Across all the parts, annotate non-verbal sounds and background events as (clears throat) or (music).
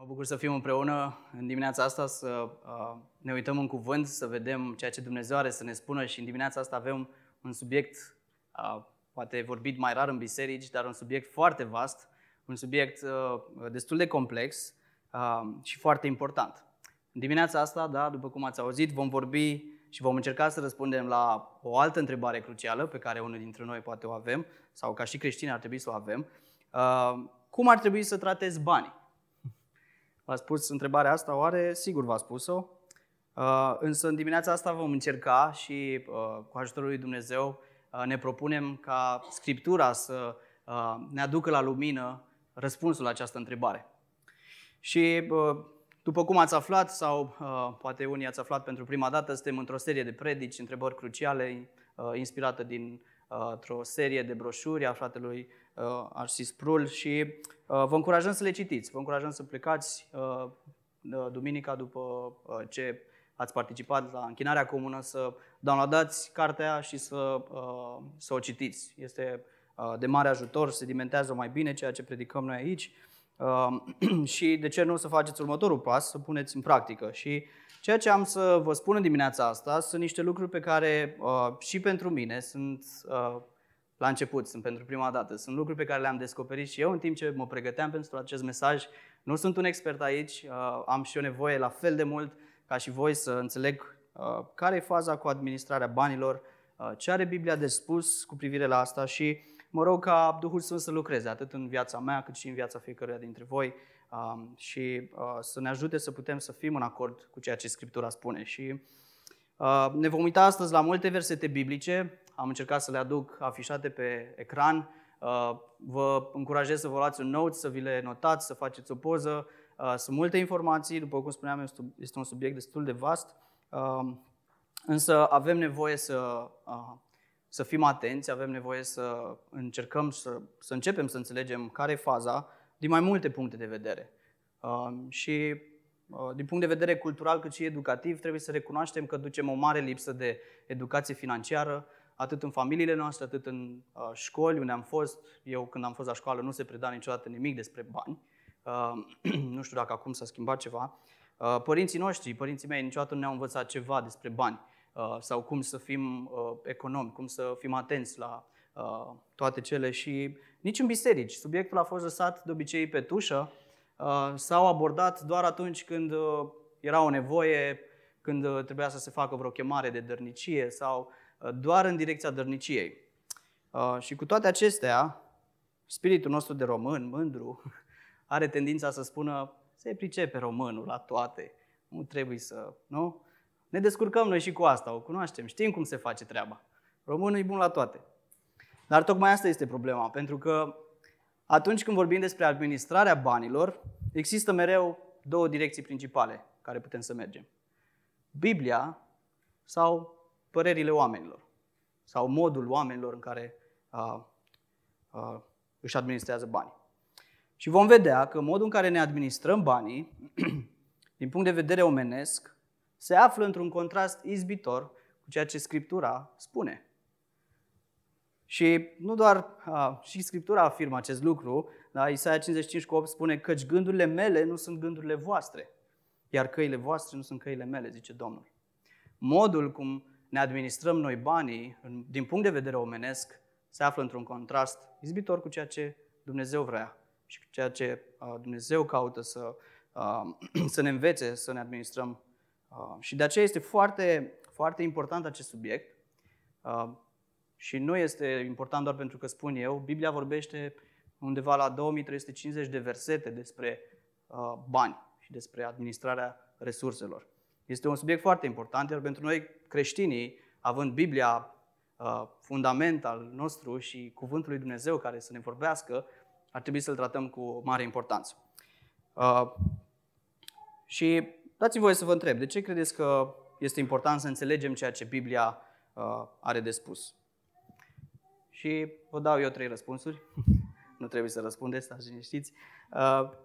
Mă bucur să fim împreună în dimineața asta, să uh, ne uităm în cuvânt, să vedem ceea ce Dumnezeu are să ne spună și în dimineața asta avem un subiect, uh, poate vorbit mai rar în biserici, dar un subiect foarte vast, un subiect uh, destul de complex uh, și foarte important. În dimineața asta, da, după cum ați auzit, vom vorbi și vom încerca să răspundem la o altă întrebare crucială pe care unul dintre noi poate o avem, sau ca și creștini ar trebui să o avem. Uh, cum ar trebui să tratezi banii? V-ați spus întrebarea asta, oare? Sigur v-a spus-o. Uh, însă în dimineața asta vom încerca și uh, cu ajutorul lui Dumnezeu uh, ne propunem ca Scriptura să ne aducă la lumină răspunsul la această întrebare. Și după cum ați aflat, sau poate unii ați aflat pentru prima dată, suntem într-o serie de predici, întrebări cruciale, inspirată din o serie de broșuri a fratelui Arsis Prul și vă încurajăm să le citiți, vă încurajăm să plecați duminica după ce ați participat la închinarea comună să downloadați cartea și să, să o citiți. Este de mare ajutor, se dimentează mai bine ceea ce predicăm noi aici (clears throat) și de ce nu să faceți următorul pas, să puneți în practică. Și ceea ce am să vă spun în dimineața asta sunt niște lucruri pe care și pentru mine sunt la început, sunt pentru prima dată. Sunt lucruri pe care le-am descoperit și eu în timp ce mă pregăteam pentru acest mesaj. Nu sunt un expert aici, uh, am și o nevoie la fel de mult ca și voi să înțeleg uh, care e faza cu administrarea banilor, uh, ce are Biblia de spus cu privire la asta și mă rog ca Duhul Sfânt să lucreze atât în viața mea cât și în viața fiecăruia dintre voi um, și să ne ajute să putem să fim în acord cu ceea ce Scriptura spune. Și ne vom uita astăzi la multe versete biblice, am încercat să le aduc afișate pe ecran. Uh, vă încurajez să vă luați un note, să vi le notați, să faceți o poză. Uh, sunt multe informații, după cum spuneam, este un subiect destul de vast, uh, însă avem nevoie să, să fim atenți, avem nevoie să încercăm să, să începem să înțelegem care e faza din mai multe puncte de vedere. Și din punct de vedere cultural cât și educativ, trebuie să recunoaștem că ducem o mare lipsă de educație financiară, atât în familiile noastre, atât în uh, școli unde am fost. Eu când am fost la școală nu se preda niciodată nimic despre bani. Uh, (clears throat) nu știu dacă acum s-a schimbat ceva. Uh, părinții noștri, părinții mei niciodată nu ne-au învățat ceva despre bani uh, sau cum să fim uh, economi, cum să fim atenți la uh, toate cele și nici în biserici. Subiectul a fost lăsat de obicei pe tușă uh, sau abordat doar atunci când uh, era o nevoie, când uh, trebuia să se facă vreo chemare de dărnicie sau Uh, doar în direcția dărniciei. Uh, și cu toate acestea, spiritul nostru de român, mândru, (laughs) are tendința să spună se pricepe românul la toate, nu trebuie să, nu? Ne descurcăm noi și cu asta, o cunoaștem, știm cum se face treaba. Românul e bun la toate. Dar tocmai asta este problema, pentru că atunci când vorbim despre administrarea banilor, există mereu două direcții principale care putem să mergem. Biblia sau părerile oamenilor sau modul oamenilor în care a, a, își administrează banii. Și vom vedea că modul în care ne administrăm banii, (clears throat) din punct de vedere omenesc, se află într-un contrast izbitor cu ceea ce Scriptura spune. Și nu doar a, și Scriptura afirmă acest lucru, da? Isaia 55 cu 8 spune că gândurile mele nu sunt gândurile voastre, iar căile voastre nu sunt căile mele, zice Domnul. Modul cum ne administrăm noi banii, din punct de vedere omenesc, se află într-un contrast izbitor cu ceea ce Dumnezeu vrea și cu ceea ce Dumnezeu caută să, (clears throat) să ne învețe să ne administrăm. Și de aceea este foarte, foarte important acest subiect. Și nu este important doar pentru că spun eu. Biblia vorbește undeva la 2350 de versete despre bani și despre administrarea resurselor. Este un subiect foarte important, iar pentru noi creștinii, având Biblia uh, fundament al nostru și Cuvântul lui Dumnezeu care să ne vorbească, ar trebui să-l tratăm cu mare importanță. Uh, și dați-mi voie să vă întreb, de ce credeți că este important să înțelegem ceea ce Biblia uh, are de spus? Și vă dau eu trei răspunsuri. (laughs) nu trebuie să răspundeți, stați liniștiți. Uh,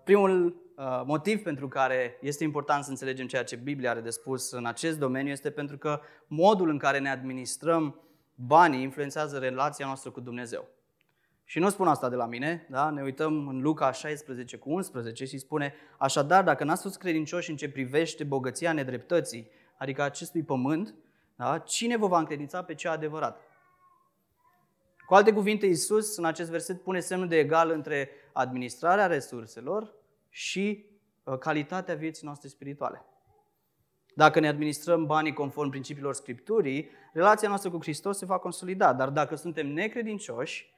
primul uh, motiv pentru care este important să înțelegem ceea ce Biblia are de spus în acest domeniu este pentru că modul în care ne administrăm banii influențează relația noastră cu Dumnezeu. Și nu spun asta de la mine, da? ne uităm în Luca 16 cu 11 și spune Așadar, dacă n-ați fost credincioși în ce privește bogăția nedreptății, adică acestui pământ, da? cine vă va încredința pe cea adevărat? Cu alte cuvinte, Iisus în acest verset pune semnul de egal între administrarea resurselor și uh, calitatea vieții noastre spirituale. Dacă ne administrăm banii conform principiilor Scripturii, relația noastră cu Hristos se va consolida. Dar dacă suntem necredincioși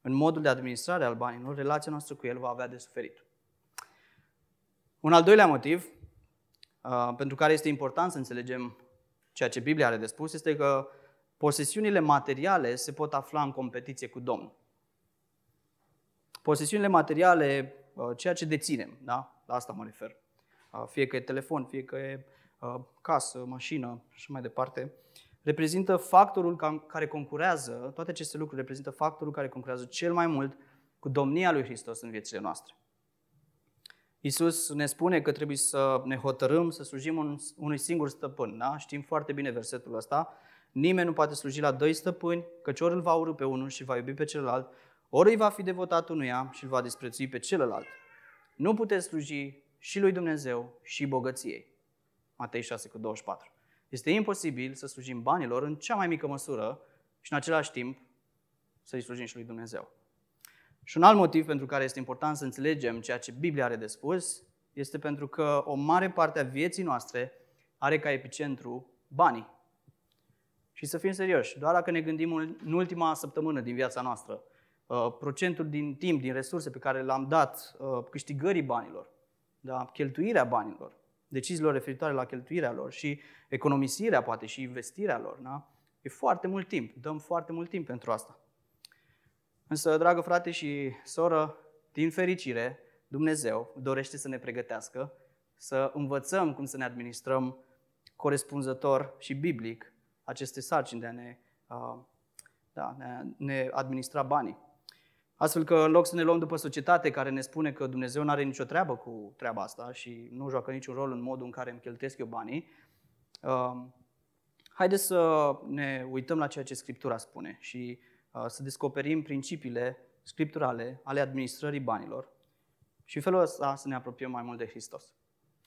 în modul de administrare al banilor, relația noastră cu El va avea de suferit. Un al doilea motiv uh, pentru care este important să înțelegem ceea ce Biblia are de spus este că posesiunile materiale se pot afla în competiție cu Domnul. Posesiunile materiale, uh, ceea ce deținem, da? la asta mă refer. Uh, fie că e telefon, fie că e uh, casă, mașină și mai departe, reprezintă factorul care concurează, toate aceste lucruri reprezintă factorul care concurează cel mai mult cu domnia lui Hristos în viețile noastre. Iisus ne spune că trebuie să ne hotărâm să slujim unui singur stăpân. Da? Știm foarte bine versetul ăsta. Nimeni nu poate sluji la doi stăpâni, căci ori îl va urâ pe unul și va iubi pe celălalt, ori îi va fi devotat unuia și îl va disprețui pe celălalt. Nu puteți sluji și lui Dumnezeu și bogăției. Matei 6 cu 24. Este imposibil să slujim banilor în cea mai mică măsură și în același timp să-i slujim și lui Dumnezeu. Și un alt motiv pentru care este important să înțelegem ceea ce Biblia are de spus este pentru că o mare parte a vieții noastre are ca epicentru banii. Și să fim serioși, doar dacă ne gândim în ultima săptămână din viața noastră, uh, procentul din timp, din resurse pe care l-am dat uh, câștigării banilor, da, cheltuirea banilor, deciziilor referitoare la cheltuirea lor și economisirea, poate, și investirea lor, da? e foarte mult timp, dăm foarte mult timp pentru asta. Însă, dragă frate și soră, din fericire, Dumnezeu dorește să ne pregătească, să învățăm cum să ne administrăm corespunzător și biblic aceste sarcini de a ne, uh, da, de a ne administra banii. Astfel că în loc să ne luăm după societate care ne spune că Dumnezeu nu are nicio treabă cu treaba asta și nu joacă niciun rol în modul în care îmi cheltuiesc eu banii, uh, haideți să ne uităm la ceea ce Scriptura spune și uh, să descoperim principiile scripturale ale administrării banilor și în felul ăsta să ne apropiem mai mult de Hristos.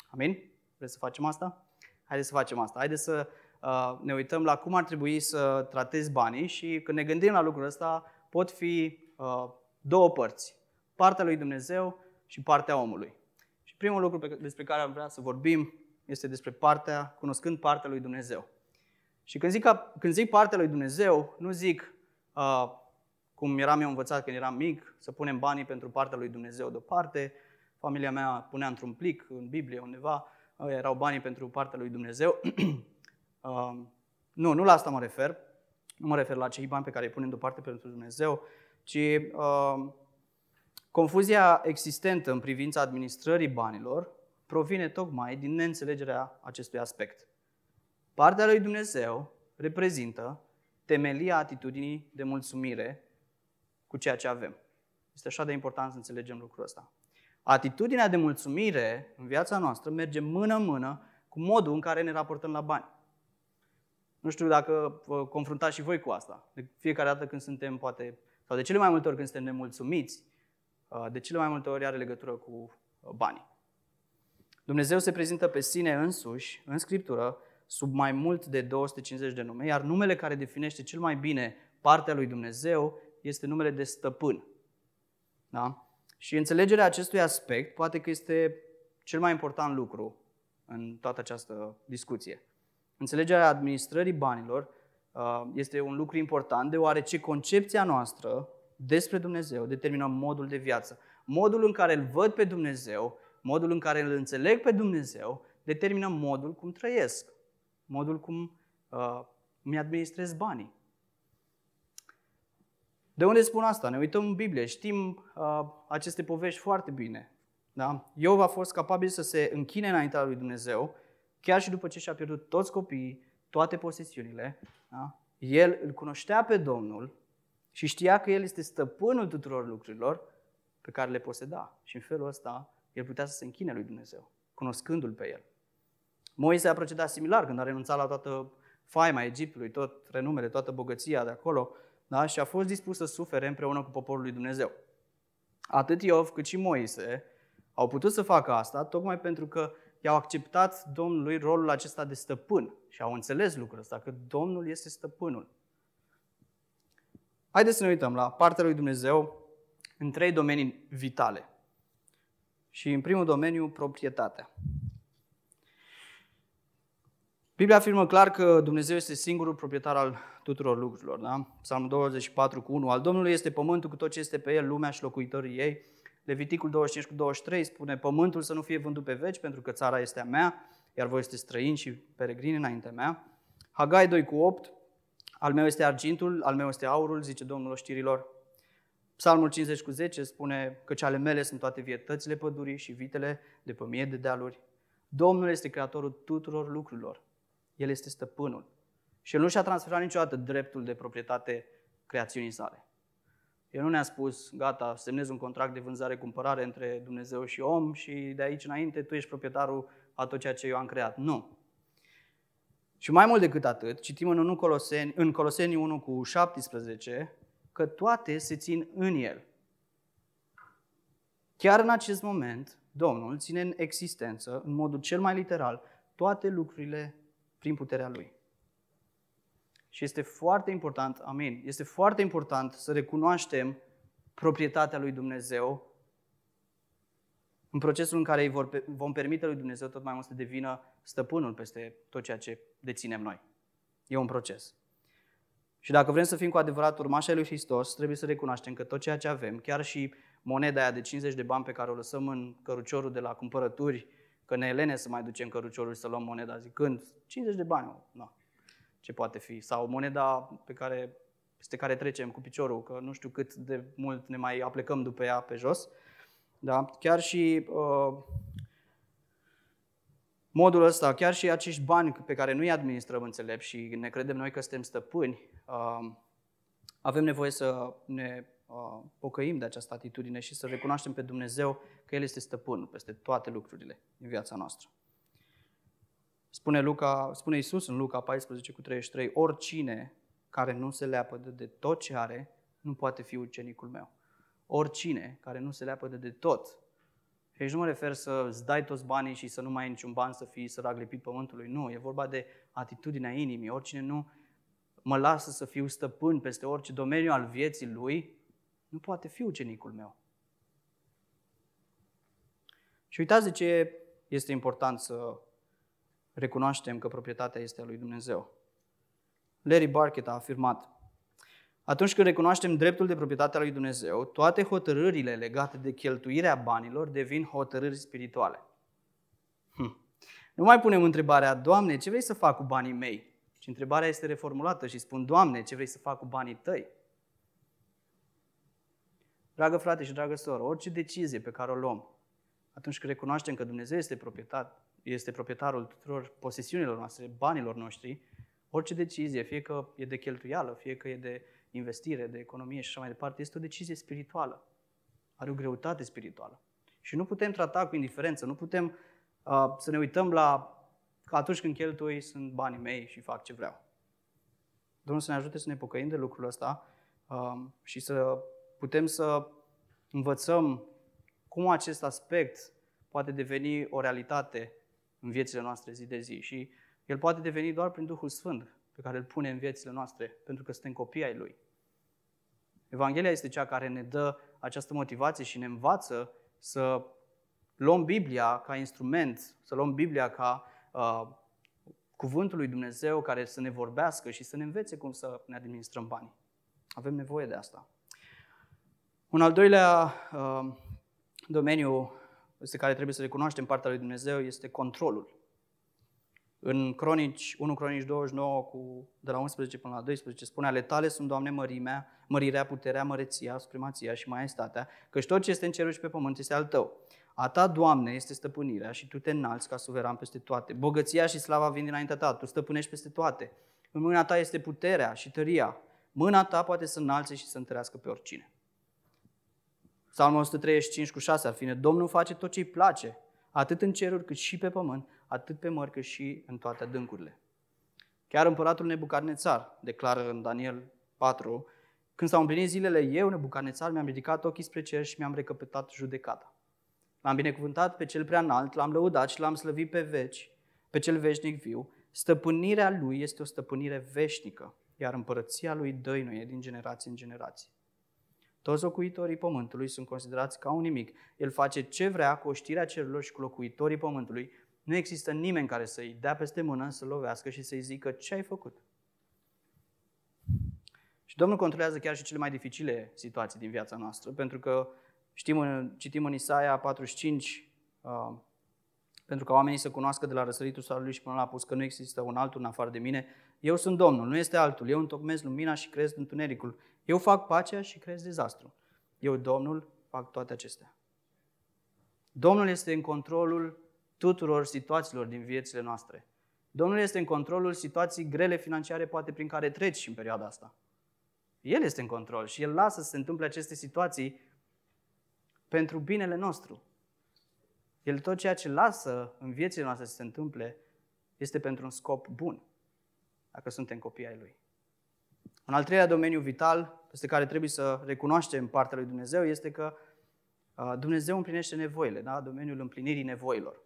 Amin? Vreți să facem asta? Haideți să facem asta. Haideți să uh, ne uităm la cum ar trebui să tratezi banii și când ne gândim la lucrul ăsta, pot fi uh, două părți. Partea lui Dumnezeu și partea omului. Și primul lucru pe, despre care am vrea să vorbim este despre partea, cunoscând partea lui Dumnezeu. Și când zic, când zic partea lui Dumnezeu, nu zic uh, cum eram eu învățat când eram mic, să punem banii pentru partea lui Dumnezeu deoparte. Familia mea punea într-un plic în Biblie undeva, uh, erau banii pentru partea lui Dumnezeu. (clears throat) uh, nu, nu la asta mă refer. Nu mă refer la cei bani pe care îi punem deoparte pentru Dumnezeu, ci uh, confuzia existentă în privința administrării banilor provine tocmai din neînțelegerea acestui aspect. Partea lui Dumnezeu reprezintă temelia atitudinii de mulțumire cu ceea ce avem. Este așa de important să înțelegem lucrul ăsta. Atitudinea de mulțumire în viața noastră merge mână-mână cu modul în care ne raportăm la bani. Nu știu dacă vă confruntați și voi cu asta. De fiecare dată când suntem, poate, sau de cele mai multe ori când suntem nemulțumiți, uh, de cele mai multe ori are legătură cu uh, banii. Dumnezeu se prezintă pe sine însuși, în Scriptură, sub mai mult de 250 de nume, iar numele care definește cel mai bine partea lui Dumnezeu este numele de stăpân. Da? Și înțelegerea acestui aspect poate că este cel mai important lucru în toată această discuție. Înțelegerea administrării banilor uh, este un lucru important deoarece concepția noastră despre Dumnezeu determină modul de viață. Modul în care îl văd pe Dumnezeu, modul în care îl înțeleg pe Dumnezeu, determină modul cum trăiesc, modul cum uh, mi administrez banii. De unde spun asta? Ne uităm în Biblie, știm uh, aceste povești foarte bine. Da? Iov a fost capabil să se închine înaintea lui Dumnezeu, chiar și după ce și-a pierdut toți copiii, toate posesiunile. Da? El îl cunoștea pe Domnul și știa că El este stăpânul tuturor lucrurilor pe care le poseda. Și în felul ăsta, el putea să se închine lui Dumnezeu, cunoscându-L pe El. Moise a procedat similar când a renunțat la toată faima Egiptului, tot renumele, toată bogăția de acolo, da? și a fost dispus să sufere împreună cu poporul lui Dumnezeu. Atât Iov cât și Moise au putut să facă asta tocmai pentru că i-au acceptat Domnului rolul acesta de stăpân și au înțeles lucrul ăsta, că Domnul este stăpânul. Haideți să ne uităm la partea lui Dumnezeu în trei domenii vitale. Și în primul domeniu, proprietatea. Biblia afirmă clar că Dumnezeu este singurul proprietar al tuturor lucrurilor. Da? Psalmul 24 cu 1. Al Domnului este pământul cu tot ce este pe el, lumea și locuitorii ei. Leviticul 25 cu 23 spune, pământul să nu fie vândut pe veci, pentru că țara este a mea, iar voi este străini și peregrini înaintea mea. Hagai 2 cu 8, al meu este argintul, al meu este aurul, zice Domnul oștirilor. Psalmul 50 cu 10 spune că ale mele sunt toate vietățile pădurii și vitele de pe mie de dealuri. Domnul este creatorul tuturor lucrurilor. El este stăpânul. Și El nu și-a transferat niciodată dreptul de proprietate creațiunii sale. El nu ne-a spus, gata, semnezi un contract de vânzare-cumpărare între Dumnezeu și om și de aici înainte tu ești proprietarul a tot ceea ce eu am creat. Nu. Și mai mult decât atât, citim în, 1 Coloseni, în Coloseni 1 cu 17 că toate se țin în El. Chiar în acest moment, Domnul ține în existență, în modul cel mai literal, toate lucrurile prin puterea Lui. Și este foarte important, amin, este foarte important să recunoaștem proprietatea lui Dumnezeu în procesul în care îi vor, vom permite lui Dumnezeu tot mai mult să devină stăpânul peste tot ceea ce deținem noi. E un proces. Și dacă vrem să fim cu adevărat urmașii lui Hristos, trebuie să recunoaștem că tot ceea ce avem, chiar și moneda aia de 50 de bani pe care o lăsăm în căruciorul de la cumpărături, că ne elene să mai ducem căruciorul și să luăm moneda zicând 50 de bani, na, ce poate fi. Sau moneda pe care, peste care trecem cu piciorul, că nu știu cât de mult ne mai aplecăm după ea pe jos. Da? Chiar și uh, modul ăsta, chiar și acești bani pe care nu îi administrăm înțelept și ne credem noi că suntem stăpâni, uh, avem nevoie să ne uh, pocăim de această atitudine și să recunoaștem pe Dumnezeu că El este stăpân peste toate lucrurile din viața noastră. Spune, Luca, spune Iisus în Luca 14 cu 33, oricine care nu se leapă de, de tot ce are, nu poate fi ucenicul meu. Oricine care nu se leapă de, de tot. Și aici nu mă refer să îți dai toți banii și să nu mai ai niciun ban să fii sărac lipit pământului. Nu, e vorba de atitudinea inimii. Oricine nu mă lasă să fiu stăpân peste orice domeniu al vieții lui, nu poate fi ucenicul meu. Și uitați de ce este important să recunoaștem că proprietatea este a lui Dumnezeu. Larry Barkett a afirmat, atunci când recunoaștem dreptul de proprietate a lui Dumnezeu, toate hotărârile legate de cheltuirea banilor devin hotărâri spirituale. Hm. Nu mai punem întrebarea, Doamne, ce vrei să fac cu banii mei? Și întrebarea este reformulată și spun, Doamne, ce vrei să fac cu banii tăi? Dragă frate și dragă soră, orice decizie pe care o luăm, atunci când recunoaștem că Dumnezeu este proprietar, este proprietarul tuturor posesiunilor noastre, banilor noștri, orice decizie, fie că e de cheltuială, fie că e de investire, de economie și așa mai departe, este o decizie spirituală. Are o greutate spirituală. Și nu putem trata cu indiferență, nu putem uh, să ne uităm la că atunci când cheltui sunt banii mei și fac ce vreau. Domnul să ne ajute să ne pocăim de lucrul ăsta uh, și să putem să învățăm cum acest aspect poate deveni o realitate în viețile noastre zi de zi. Și el poate deveni doar prin Duhul Sfânt pe care îl pune în viețile noastre, pentru că suntem copii ai Lui. Evanghelia este cea care ne dă această motivație și ne învață să luăm Biblia ca instrument, să luăm Biblia ca uh, cuvântul lui Dumnezeu care să ne vorbească și să ne învețe cum să ne administrăm banii. Avem nevoie de asta. Un al doilea uh, domeniu este care trebuie să recunoaștem partea lui Dumnezeu este controlul. În Cronici, 1 Cronici 29, cu, de la 11 până la 12, spune, ale tale sunt, Doamne, mărimea, mărirea, puterea, măreția, supremația și maestatea, căci tot ce este în cerul și pe pământ este al tău. A ta, Doamne, este stăpânirea și tu te înalți ca suveran peste toate. Bogăția și slava vin dinaintea ta, tu stăpânești peste toate. În mâna ta este puterea și tăria. Mâna ta poate să înalțe și să întărească pe oricine. Psalmul 135 cu 6 ar fi, Domnul face tot ce îi place, atât în ceruri cât și pe pământ, atât pe mări cât și în toate adâncurile. Chiar împăratul Nebucadnețar declară în Daniel 4 Când s-au împlinit zilele, eu, Nebucanețar, mi-am ridicat ochii spre cer și mi-am recăpătat judecata. L-am binecuvântat pe cel prea înalt, l-am lăudat și l-am slăvit pe veci, pe cel veșnic viu. Stăpânirea lui este o stăpânire veșnică, iar împărăția lui dăinuie din generație în generație. Toți locuitorii pământului sunt considerați ca un nimic. El face ce vrea cu oștirea cerurilor și cu locuitorii pământului. Nu există nimeni care să-i dea peste mână, să lovească și să-i zică ce ai făcut. Și Domnul controlează chiar și cele mai dificile situații din viața noastră, pentru că știm, citim în Isaia 45, uh, pentru ca oamenii să cunoască de la răsăritul soarelui și până la apus că nu există un altul în afară de mine. Eu sunt Domnul, nu este altul. Eu întocmez lumina și crez întunericul. Eu fac pacea și crez dezastru. Eu, Domnul, fac toate acestea. Domnul este în controlul tuturor situațiilor din viețile noastre. Domnul este în controlul situații grele financiare, poate prin care treci în perioada asta. El este în control și El lasă să se întâmple aceste situații pentru binele nostru. El tot ceea ce lasă în viețile noastre să se întâmple este pentru un scop bun, dacă suntem copii ai Lui. Un al treilea domeniu vital peste care trebuie să recunoaștem partea lui Dumnezeu este că Dumnezeu împlinește nevoile, da? domeniul împlinirii nevoilor.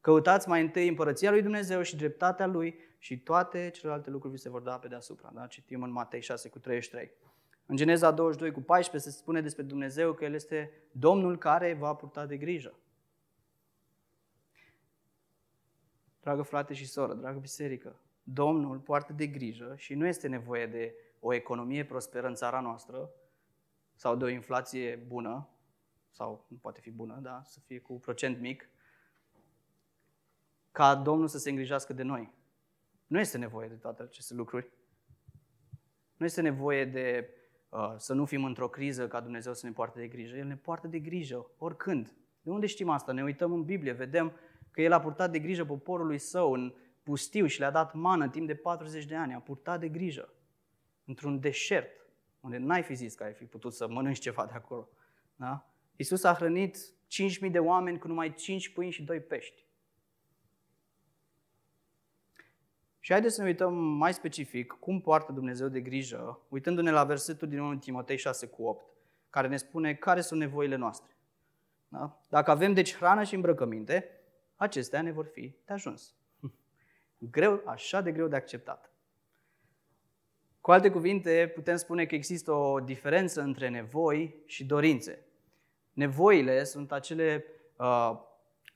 Căutați mai întâi împărăția lui Dumnezeu și dreptatea lui și toate celelalte lucruri vi se vor da pe deasupra. Da? Citim în Matei 6 cu 33. În Geneza 22 cu 14 se spune despre Dumnezeu că El este Domnul care va purta de grijă. Dragă frate și soră, dragă biserică, Domnul poartă de grijă și nu este nevoie de o economie prosperă în țara noastră sau de o inflație bună, sau nu poate fi bună, da, să fie cu procent mic, ca Domnul să se îngrijească de noi. Nu este nevoie de toate aceste lucruri. Nu este nevoie de uh, să nu fim într-o criză ca Dumnezeu să ne poarte de grijă. El ne poartă de grijă oricând. De unde știm asta? Ne uităm în Biblie, vedem că El a purtat de grijă poporului său în pustiu și le-a dat mană timp de 40 de ani. A purtat de grijă într-un deșert, unde n-ai fi zis că ai fi putut să mănânci ceva de acolo. Da? Iisus a hrănit 5.000 de oameni cu numai 5 pâini și 2 pești. Și haideți să ne uităm mai specific cum poartă Dumnezeu de grijă, uitându-ne la versetul din 1 Timotei 6 cu 8, care ne spune care sunt nevoile noastre. Da? Dacă avem deci hrană și îmbrăcăminte, acestea ne vor fi de ajuns. Greu, așa de greu de acceptat. Cu alte cuvinte, putem spune că există o diferență între nevoi și dorințe. Nevoile sunt acele uh,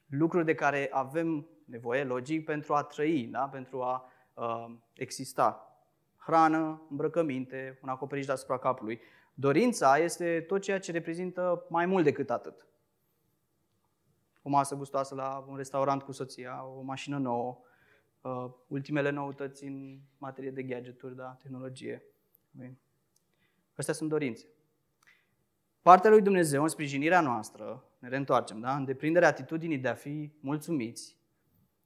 lucruri de care avem nevoie, logic, pentru a trăi, da? pentru a uh, exista. Hrană, îmbrăcăminte, un acoperiș deasupra capului. Dorința este tot ceea ce reprezintă mai mult decât atât. O masă gustoasă la un restaurant cu soția, o mașină nouă, uh, ultimele noutăți în materie de gadgeturi, da, tehnologie. Astea sunt dorințe. Partea lui Dumnezeu, în sprijinirea noastră, ne reîntoarcem, da? Îndeprinderea atitudinii de a fi mulțumiți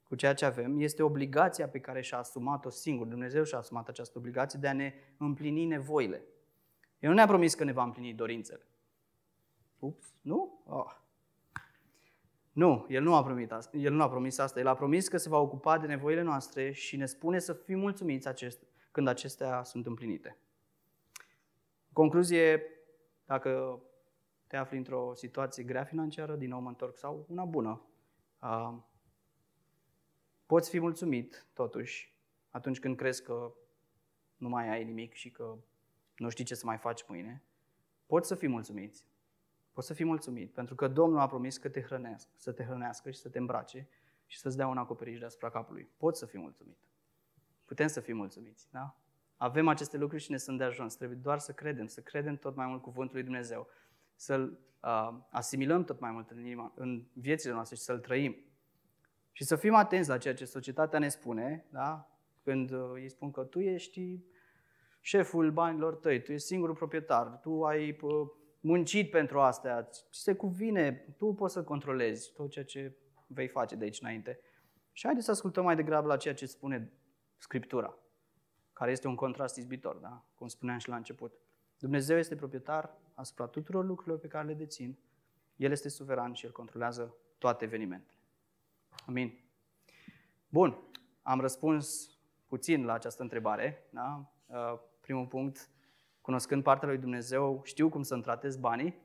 cu ceea ce avem, este obligația pe care și-a asumat-o singur. Dumnezeu și-a asumat această obligație de a ne împlini nevoile. El nu ne-a promis că ne va împlini dorințele. Ups, nu? Oh. Nu, El nu, a promis asta. el nu a promis asta. El a promis că se va ocupa de nevoile noastre și ne spune să fim mulțumiți acest, când acestea sunt împlinite. Concluzie, dacă te afli într-o situație grea financiară, din nou mă întorc, sau una bună, Poți fi mulțumit, totuși, atunci când crezi că nu mai ai nimic și că nu știi ce să mai faci mâine. Poți să fii mulțumit. Poți să fii mulțumit, pentru că Domnul a promis că te hrănească, să te hrănească și să te îmbrace și să-ți dea un acoperiș deasupra capului. Poți să fii mulțumit. Putem să fim mulțumiți, da? Avem aceste lucruri și ne sunt de ajuns. Trebuie doar să credem, să credem tot mai mult cuvântul lui Dumnezeu, să-l uh, asimilăm tot mai mult în, inima, în viețile noastre și să-l trăim. Și să fim atenți la ceea ce societatea ne spune, da? când uh, îi spun că tu ești șeful banilor tăi, tu ești singurul proprietar, tu ai uh, muncit pentru astea, se cuvine, tu poți să controlezi tot ceea ce vei face de aici înainte. Și haideți să ascultăm mai degrabă la ceea ce spune Scriptura, care este un contrast izbitor, da? cum spuneam și la început. Dumnezeu este proprietar asupra tuturor lucrurilor pe care le dețin. El este suveran și El controlează toate evenimentele. Amin. Bun, am răspuns puțin la această întrebare. Da? Uh, primul punct, cunoscând partea lui Dumnezeu, știu cum să-mi tratez banii.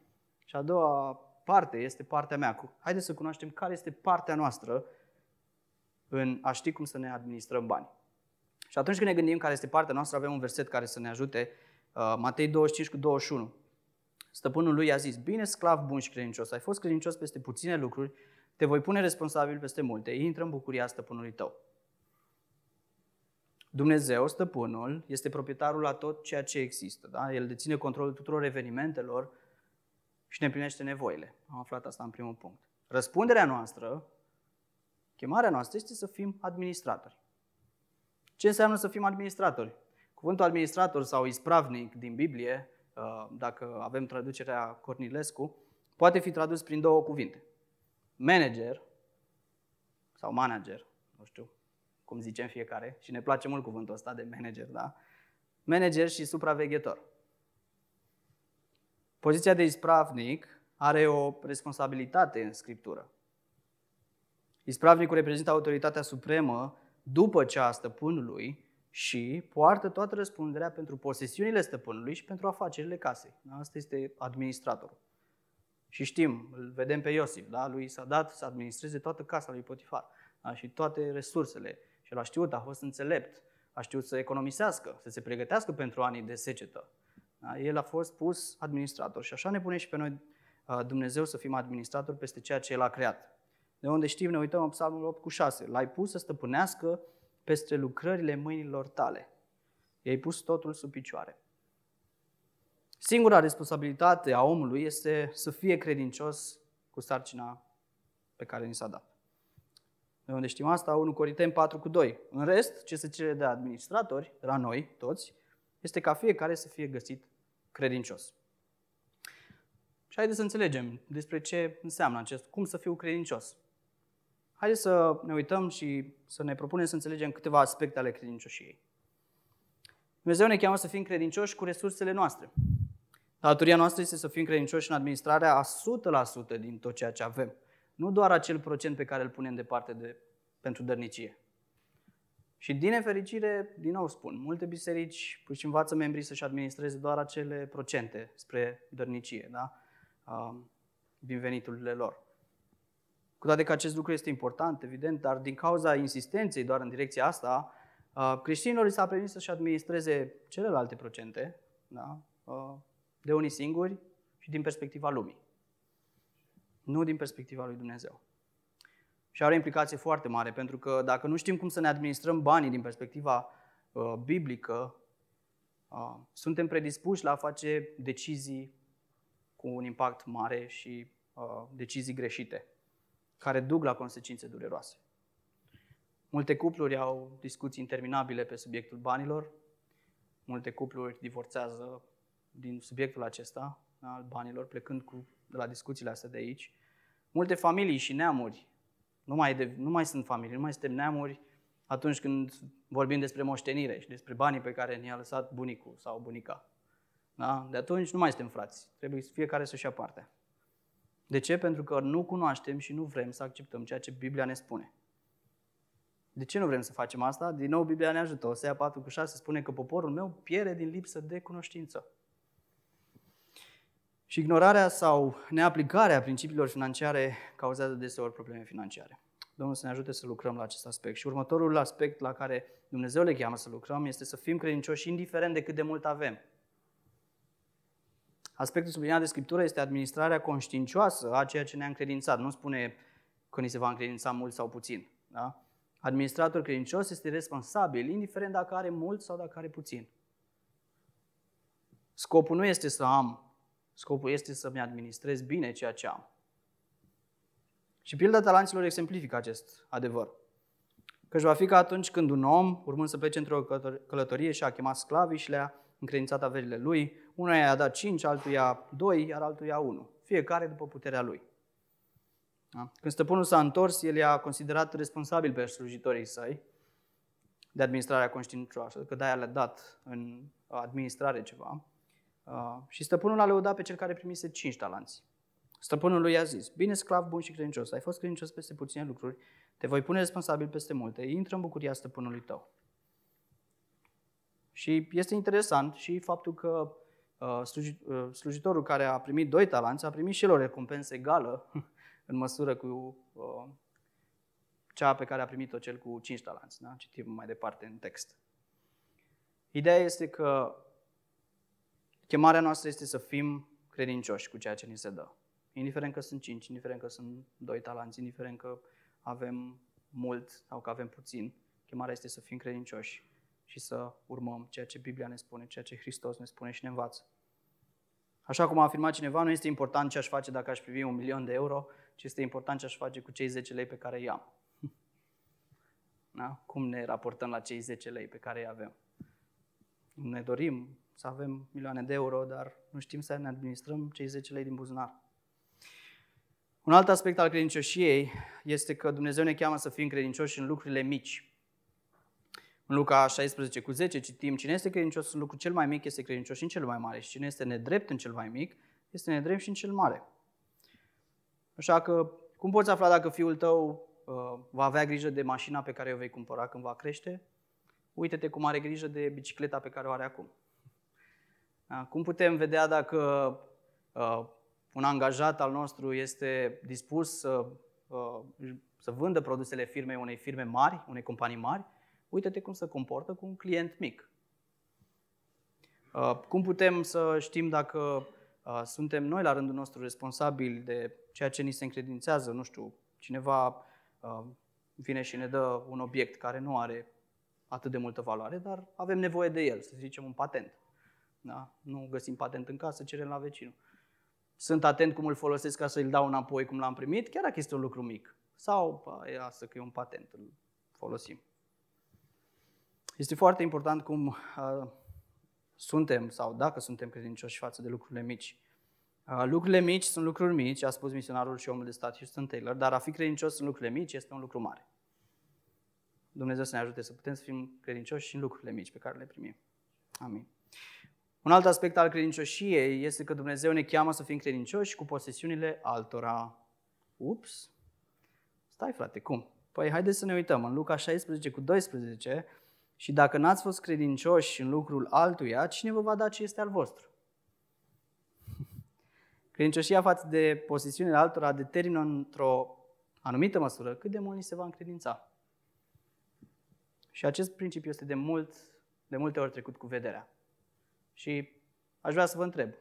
Și a doua parte este partea mea. Haideți să cunoaștem care este partea noastră în a ști cum să ne administrăm bani. Și atunci când ne gândim care este partea noastră, avem un verset care să ne ajute, uh, Matei 25 cu 21. Stăpânul lui a zis, bine sclav bun și credincios, ai fost credincios peste puține lucruri, te voi pune responsabil peste multe, intră în bucuria stăpânului tău. Dumnezeu, stăpânul, este proprietarul la tot ceea ce există. Da? El deține controlul tuturor evenimentelor și ne împlinește nevoile. Am aflat asta în primul punct. Răspunderea noastră, chemarea noastră este să fim administratori. Ce înseamnă să fim administratori? Cuvântul administrator sau ispravnic din Biblie, uh, dacă avem traducerea Cornilescu, poate fi tradus prin două cuvinte. Manager sau manager, nu știu cum zicem fiecare, și ne place mult cuvântul ăsta de manager, da? Manager și supraveghetor. Poziția de ispravnic are o responsabilitate în Scriptură. Ispravnicul reprezintă autoritatea supremă după cea a stăpânului și poartă toată răspunderea pentru posesiunile stăpânului și pentru afacerile casei. Da? Asta este administratorul. Și știm, îl vedem pe Iosif, da? lui s-a dat să administreze toată casa lui Potifar da? și toate resursele. Și el a știut, a fost înțelept, a știut să economisească, să se pregătească pentru anii de secetă. Da? El a fost pus administrator și așa ne pune și pe noi Dumnezeu să fim administratori peste ceea ce El a creat. De unde știm, ne uităm în Psalmul 8 cu 6. L-ai pus să stăpânească peste lucrările mâinilor tale. I-ai pus totul sub picioare. Singura responsabilitate a omului este să fie credincios cu sarcina pe care ni s-a dat. De unde știm asta? 1 Corinteni 4 cu 2. În rest, ce se cere de administratori, la noi, toți, este ca fiecare să fie găsit credincios. Și haideți să înțelegem despre ce înseamnă acest, cum să fiu credincios. Haideți să ne uităm și să ne propunem să înțelegem câteva aspecte ale credincioșiei. Dumnezeu ne cheamă să fim credincioși cu resursele noastre. Datoria noastră este să fim credincioși în administrarea a 100% din tot ceea ce avem. Nu doar acel procent pe care îl punem departe de, pentru dărnicie. Și din nefericire, din nou spun, multe biserici își învață membrii să-și administreze doar acele procente spre dărnicie, da? din veniturile lor. Cu toate că acest lucru este important, evident, dar din cauza insistenței doar în direcția asta, creștinilor li s-a permis să-și administreze celelalte procente, da? de unii singuri și din perspectiva lumii. Nu din perspectiva lui Dumnezeu. Și are o implicație foarte mare, pentru că dacă nu știm cum să ne administrăm banii din perspectiva uh, biblică, uh, suntem predispuși la a face decizii cu un impact mare și uh, decizii greșite, care duc la consecințe dureroase. Multe cupluri au discuții interminabile pe subiectul banilor, multe cupluri divorțează din subiectul acesta al banilor, plecând cu, de la discuțiile astea de aici. Multe familii și neamuri nu mai, de, nu mai sunt familii, nu mai suntem neamuri atunci când vorbim despre moștenire și despre banii pe care ne-a lăsat bunicul sau bunica. Da? De atunci nu mai suntem frați. Trebuie fiecare să-și ia partea. De ce? Pentru că nu cunoaștem și nu vrem să acceptăm ceea ce Biblia ne spune. De ce nu vrem să facem asta? Din nou, Biblia ne ajută. Osea 4 cu 6 spune că poporul meu pierde din lipsă de cunoștință. Și ignorarea sau neaplicarea principiilor financiare cauzează deseori probleme financiare. Domnul să ne ajute să lucrăm la acest aspect. Și următorul aspect la care Dumnezeu le cheamă să lucrăm este să fim credincioși indiferent de cât de mult avem. Aspectul subliniat de Scriptură este administrarea conștiincioasă a ceea ce ne-a încredințat. Nu spune că ni se va încredința mult sau puțin. Da? Administrator credincios este responsabil, indiferent dacă are mult sau dacă are puțin. Scopul nu este să am Scopul este să-mi administrez bine ceea ce am. Și pilda talanților exemplifică acest adevăr. Căci va fi ca atunci când un om, urmând să plece într-o călătorie și a chemat sclavii și le-a încredințat averile lui, unul i-a dat cinci, altul i-a doi, iar altul i-a unu. Fiecare după puterea lui. Da? Când stăpânul s-a întors, el i-a considerat responsabil pe slujitorii săi de administrarea conștiincioasă, că de-aia le-a dat în administrare ceva. Uh, și stăpânul a lăudat pe cel care primise cinci talanți. Stăpânul lui a zis, bine sclav bun și credincios, ai fost credincios peste puține lucruri, te voi pune responsabil peste multe, intră în bucuria stăpânului tău. Și este interesant și faptul că uh, uh, slujitorul care a primit doi talanți a primit și el o recompensă egală (laughs) în măsură cu cea pe care a primit-o cel cu cinci talanți. Da? Citim mai departe în text. Ideea este că chemarea noastră este să fim credincioși cu ceea ce ni se dă. Indiferent că sunt cinci, indiferent că sunt doi talanți, indiferent că avem mult sau că avem puțin, chemarea este să fim credincioși și să urmăm ceea ce Biblia ne spune, ceea ce Hristos ne spune și ne învață. Așa cum a afirmat cineva, nu este important ce aș face dacă aș privi un milion de euro, ci este important ce aș face cu cei 10 lei pe care îi am. (laughs) Da? Cum ne raportăm la cei 10 lei pe care îi avem? Ne dorim să avem milioane de euro, dar nu știm să ne administrăm cei 10 lei din buzunar. Un alt aspect al credincioșiei este că Dumnezeu ne cheamă să fim credincioși în lucrurile mici. În Luca 16 cu 10 citim, cine este credincios în lucru cel mai mic este credincios și în cel mai mare și cine este nedrept în cel mai mic este nedrept și în cel mare. Așa că, cum poți afla dacă fiul tău uh, va avea grijă de mașina pe care o vei cumpăra când va crește? Uite-te cum are grijă de bicicleta pe care o are acum. Da? Cum putem vedea dacă uh, un angajat al nostru este dispus să, uh, să vândă produsele firmei unei firme mari, unei companii mari? Uite-te cum se comportă cu un client mic. Uh, cum putem să știm dacă uh, suntem noi la rândul nostru responsabili de ceea ce ni se încredințează, nu știu, cineva uh, vine și ne dă un obiect care nu are atât de multă valoare, dar avem nevoie de el, să zicem un patent. Da? Nu găsim patent în casă, cerem la vecinul. Sunt atent cum îl folosesc ca să îl dau înapoi cum l-am primit, chiar dacă este un lucru mic. Sau, bă, e asta că e un patent, îl folosim. Este foarte important cum uh, suntem sau dacă suntem credincioși față de lucrurile mici. Uh, lucrurile mici sunt lucruri mici, a spus misionarul și omul de stat Houston Taylor, dar a fi credincios în lucrurile mici este un lucru mare. Dumnezeu să ne ajute să putem să fim credincioși și în lucrurile mici pe care le primim. Amin. Un alt aspect al credincioșiei este că Dumnezeu ne cheamă să fim credincioși cu posesiunile altora. Ups! Stai frate, cum? Păi haideți să ne uităm. În Luca 16 cu 12 și dacă n-ați fost credincioși în lucrul altuia, cine vă va da ce este al vostru? (laughs) Credincioșia față de posesiunile altora determină într-o anumită măsură cât de mult ni se va încredința. Și acest principiu este de, mult, de multe ori trecut cu vederea. Și aș vrea să vă întreb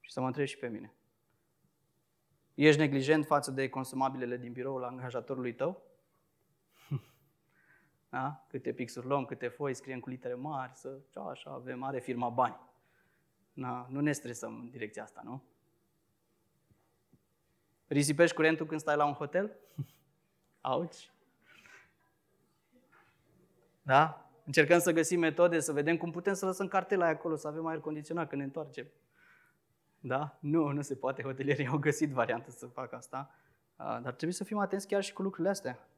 și să mă întreb și pe mine. Ești neglijent față de consumabilele din biroul angajatorului tău? (laughs) Da? Câte pixuri luăm, câte foi, scriem cu litere mari, să, așa, avem, are firma bani. Da? Nu ne stresăm în direcția asta, nu? Risipești curentul când stai la un hotel? (laughs) Auci? Da? Încercăm să găsim metode, să vedem cum putem să lăsăm cartela acolo, să avem aer condiționat când ne întoarcem. Da? Nu, nu se poate. Hotelierii au găsit variantă să facă asta. Dar trebuie să fim atenți chiar și cu lucrurile astea.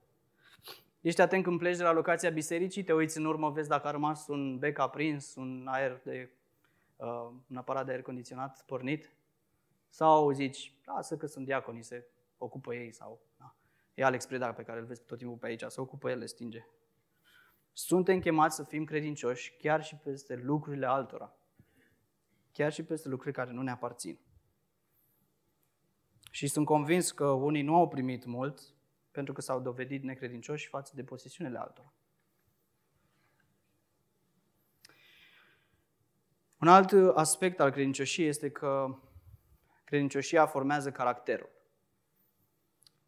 Ești atent când pleci de la locația bisericii, te uiți în urmă, vezi dacă a rămas un bec aprins, un aer de, uh, un aparat de aer condiționat pornit? Sau zici, lasă că sunt diaconii, se ocupă ei sau... Da. E Alex Preda pe care îl vezi tot timpul pe aici, se ocupă el, le stinge. Suntem chemați să fim credincioși chiar și peste lucrurile altora. Chiar și peste lucruri care nu ne aparțin. Și sunt convins că unii nu au primit mult pentru că s-au dovedit necredincioși față de posesiunile altora. Un alt aspect al credincioșiei este că credincioșia formează caracterul.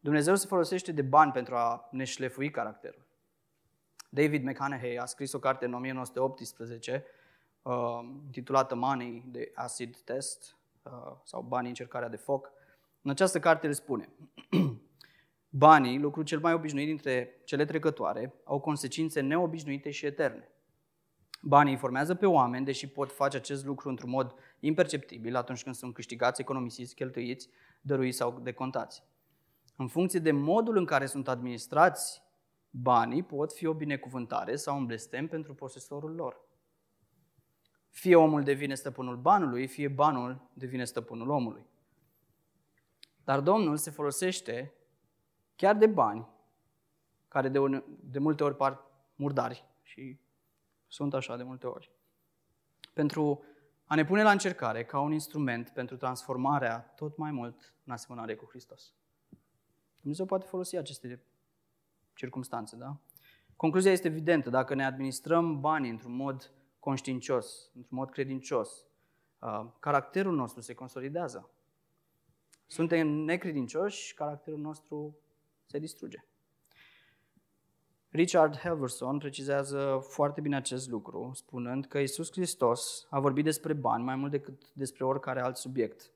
Dumnezeu se folosește de bani pentru a ne șlefui caracterul. David McConaughey a scris o carte în 1918 uh, intitulată Money, de Acid Test, uh, sau Banii încercarea de foc. În această carte îl spune, (clears throat) Banii, lucru cel mai obișnuit dintre cele trecătoare, au consecințe neobișnuite și eterne. Banii formează pe oameni, deși pot face acest lucru într-un mod imperceptibil atunci când sunt câștigați, economisiți, cheltuiți, dăruiți sau decontați. În funcție de modul în care sunt administrați Banii pot fi o binecuvântare sau un blestem pentru posesorul lor. Fie omul devine stăpânul banului, fie banul devine stăpânul omului. Dar Domnul se folosește chiar de bani, care de, une, de multe ori par murdari și sunt așa de multe ori, pentru a ne pune la încercare ca un instrument pentru transformarea tot mai mult în asemănare cu Hristos. Dumnezeu poate folosi aceste circumstanțe, da? Concluzia este evidentă. Dacă ne administrăm banii într-un mod conștiincios, într-un mod credincios, uh, caracterul nostru se consolidează. Suntem necredincioși, caracterul nostru se distruge. Richard Helverson precizează foarte bine acest lucru, spunând că Isus Hristos a vorbit despre bani mai mult decât despre oricare alt subiect.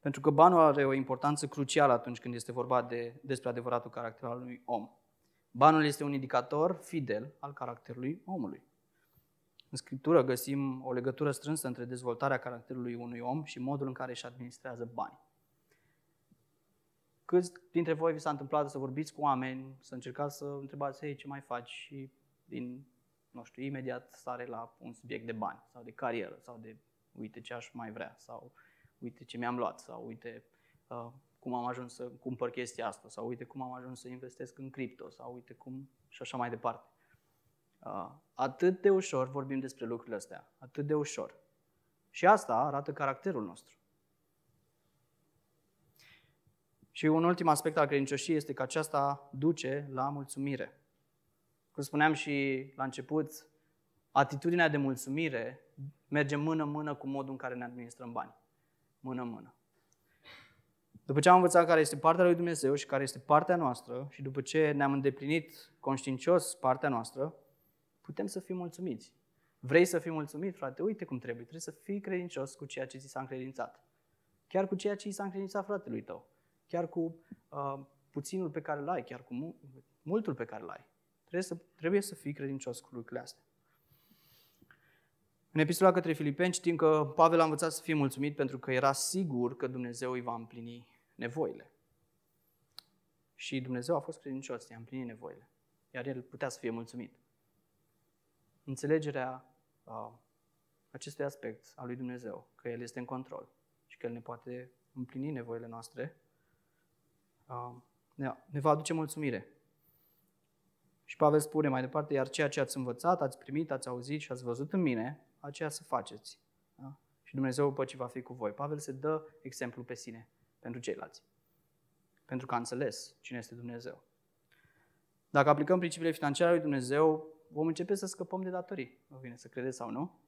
Pentru că banul are o importanță crucială atunci când este vorba de, despre adevăratul caracter al unui om. Banul este un indicator fidel al caracterului omului. În Scriptură găsim o legătură strânsă între dezvoltarea caracterului unui om și modul în care își administrează bani. Câți dintre voi vi s-a întâmplat să vorbiți cu oameni, să încercați să întrebați, ei, ce mai faci? Și din, nu știu, imediat sare la un subiect de bani sau de carieră sau de uite ce aș mai vrea sau uite ce mi-am luat sau uite uh, cum am ajuns să cumpăr chestia asta sau uite cum am ajuns să investesc în cripto sau uite cum și așa mai departe. Uh, atât de ușor vorbim despre lucrurile astea, atât de ușor. Și asta arată caracterul nostru. Și un ultim aspect al credincioșiei este că aceasta duce la mulțumire. Cum spuneam și la început, atitudinea de mulțumire merge mână-mână cu modul în care ne administrăm bani. Mână-mână. După ce am învățat care este partea lui Dumnezeu și care este partea noastră și după ce ne-am îndeplinit conștiincios partea noastră, putem să fim mulțumiți. Vrei să fii mulțumit, frate? Uite cum trebuie. Trebuie să fii credincios cu ceea ce ți s-a încredințat. Chiar cu ceea ce ți s-a încredințat fratelui tău chiar cu uh, puținul pe care îl ai, chiar cu multul pe care îl ai. Trebuie să, trebuie să fii credincios cu lucrurile astea. În epistola către Filipeni știm că Pavel a învățat să fie mulțumit pentru că era sigur că Dumnezeu îi va împlini nevoile. Și Dumnezeu a fost credincios, i-a împlinit nevoile. Iar el putea să fie mulțumit. Înțelegerea uh, acestui aspect al lui Dumnezeu, că El este în control și că El ne poate împlini nevoile noastre, ne va aduce mulțumire. Și Pavel spune mai departe, iar ceea ce ați învățat, ați primit, ați auzit și ați văzut în mine, aceea să faceți. Da? Și Dumnezeu după ce va fi cu voi. Pavel se dă exemplu pe sine pentru ceilalți. Pentru că a înțeles cine este Dumnezeu. Dacă aplicăm principiile financiare lui Dumnezeu, vom începe să scăpăm de datorii. Nu vine să credeți sau nu?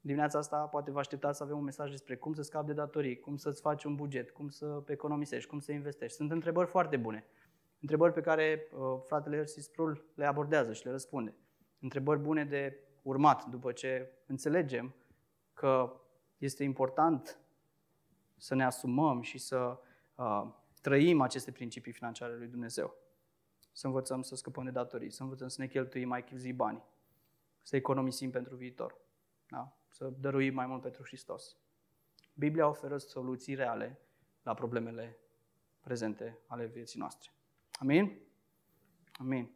Dimineața asta poate vă așteptați să avem un mesaj despre cum să scapi de datorii, cum să-ți faci un buget, cum să economisești, cum să investești. Sunt întrebări foarte bune. Întrebări pe care uh, fratele Ersi Sprul le abordează și le răspunde. Întrebări bune de urmat după ce înțelegem că este important să ne asumăm și să uh, trăim aceste principii financiare lui Dumnezeu. Să învățăm să scăpăm de datorii, să învățăm să ne cheltuim mai chipzi banii, să economisim pentru viitor. Da? să dăruim mai mult pentru Hristos. Biblia oferă soluții reale la problemele prezente ale vieții noastre. Amin? Amin.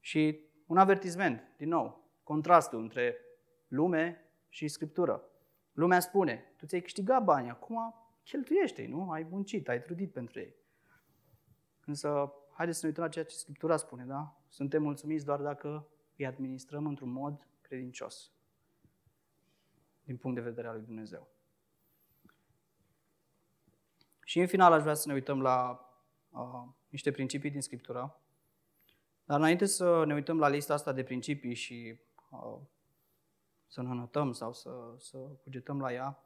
Și un avertisment, din nou, contrastul între lume și Scriptură. Lumea spune, tu ți-ai câștigat bani, acum cheltuiește nu? Ai muncit, ai trudit pentru ei. Însă, haideți să ne uităm la ceea ce Scriptura spune, da? Suntem mulțumiți doar dacă îi administrăm într-un mod credincios din punct de vedere al lui Dumnezeu. Și în final aș vrea să ne uităm la uh, niște principii din Scriptură. Dar înainte să ne uităm la lista asta de principii și uh, să ne notăm sau să, să cugetăm la ea,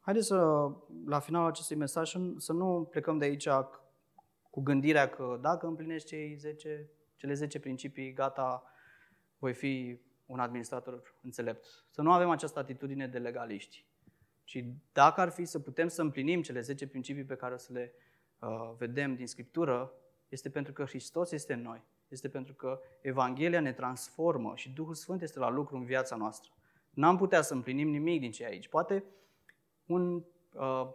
haideți să, la finalul acestui mesaj, să nu plecăm de aici cu gândirea că dacă împlinești cei 10, cele 10 principii, gata, voi fi un administrator înțelept. Să nu avem această atitudine de legaliști. Ci dacă ar fi să putem să împlinim cele 10 principii pe care o să le uh, vedem din Scriptură, este pentru că Hristos este în noi. Este pentru că Evanghelia ne transformă și Duhul Sfânt este la lucru în viața noastră. N-am putea să împlinim nimic din ce aici. Poate un uh,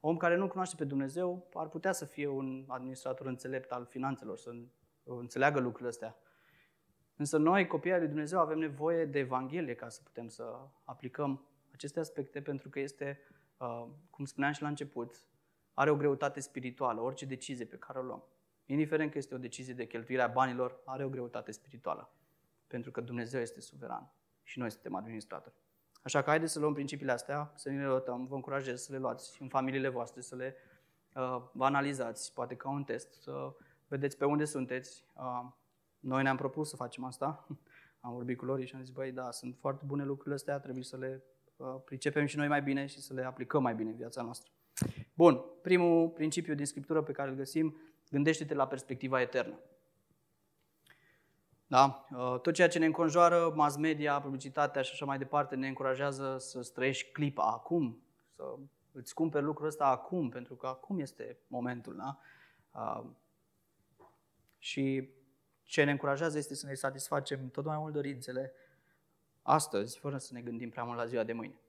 om care nu cunoaște pe Dumnezeu ar putea să fie un administrator înțelept al finanțelor, să înțeleagă lucrurile astea. Însă noi, copiii lui Dumnezeu, avem nevoie de Evanghelie ca să putem să aplicăm aceste aspecte, pentru că este, uh, cum spuneam și la început, are o greutate spirituală, orice decizie pe care o luăm. Indiferent că este o decizie de cheltuire a banilor, are o greutate spirituală. Pentru că Dumnezeu este suveran și noi suntem administratori. Așa că haideți să luăm principiile astea, să ne le lătăm, vă încurajez să le luați în familiile voastre, să le uh, vă analizați, poate ca un test, să vedeți pe unde sunteți. Uh, noi ne-am propus să facem asta, (laughs) am vorbit cu Lori și am zis, băi, da, sunt foarte bune lucrurile astea, trebuie să le uh, pricepem și noi mai bine și să le aplicăm mai bine în viața noastră. Bun, primul principiu din Scriptură pe care îl găsim, gândește-te la perspectiva eternă. Da? Uh, tot ceea ce ne înconjoară, mass media, publicitatea și așa mai departe, ne încurajează să străiești clipa acum, să îți cumperi lucrul ăsta acum, pentru că acum este momentul. Da? Uh, și ce ne încurajează este să ne satisfacem tot mai mult dorințele astăzi, fără să ne gândim prea mult la ziua de mâine.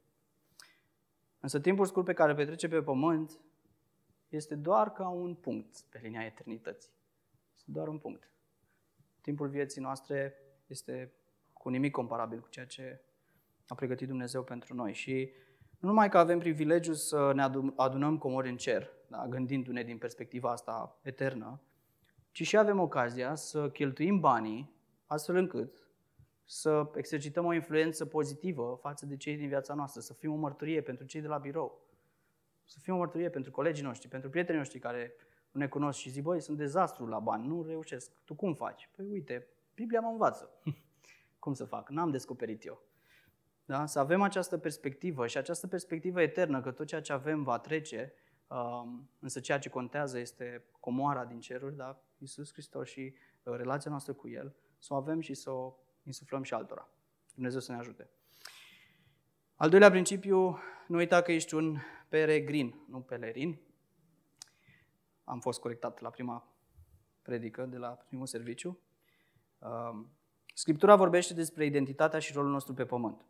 Însă timpul scurt pe care îl petrece pe pământ este doar ca un punct pe linia eternității. Este doar un punct. Timpul vieții noastre este cu nimic comparabil cu ceea ce a pregătit Dumnezeu pentru noi. Și nu numai că avem privilegiul să ne adunăm comori în cer, da, gândindu-ne din perspectiva asta eternă, ci și avem ocazia să cheltuim banii astfel încât să exercităm o influență pozitivă față de cei din viața noastră, să fim o mărturie pentru cei de la birou, să fim o mărturie pentru colegii noștri, pentru prietenii noștri care nu ne cunosc și zic, băi, sunt dezastru la bani, nu reușesc. Tu cum faci? Păi uite, Biblia mă învață. (laughs) cum să fac? N-am descoperit eu. Da? Să avem această perspectivă și această perspectivă eternă, că tot ceea ce avem va trece, um, însă ceea ce contează este comoara din ceruri, da? Iisus Hristos și uh, relația noastră cu El, să o avem și să o insuflăm și altora. Dumnezeu să ne ajute. Al doilea principiu, nu uita că ești un peregrin, nu pelerin. Am fost corectat la prima predică de la primul serviciu. Um, Scriptura vorbește despre identitatea și rolul nostru pe pământ.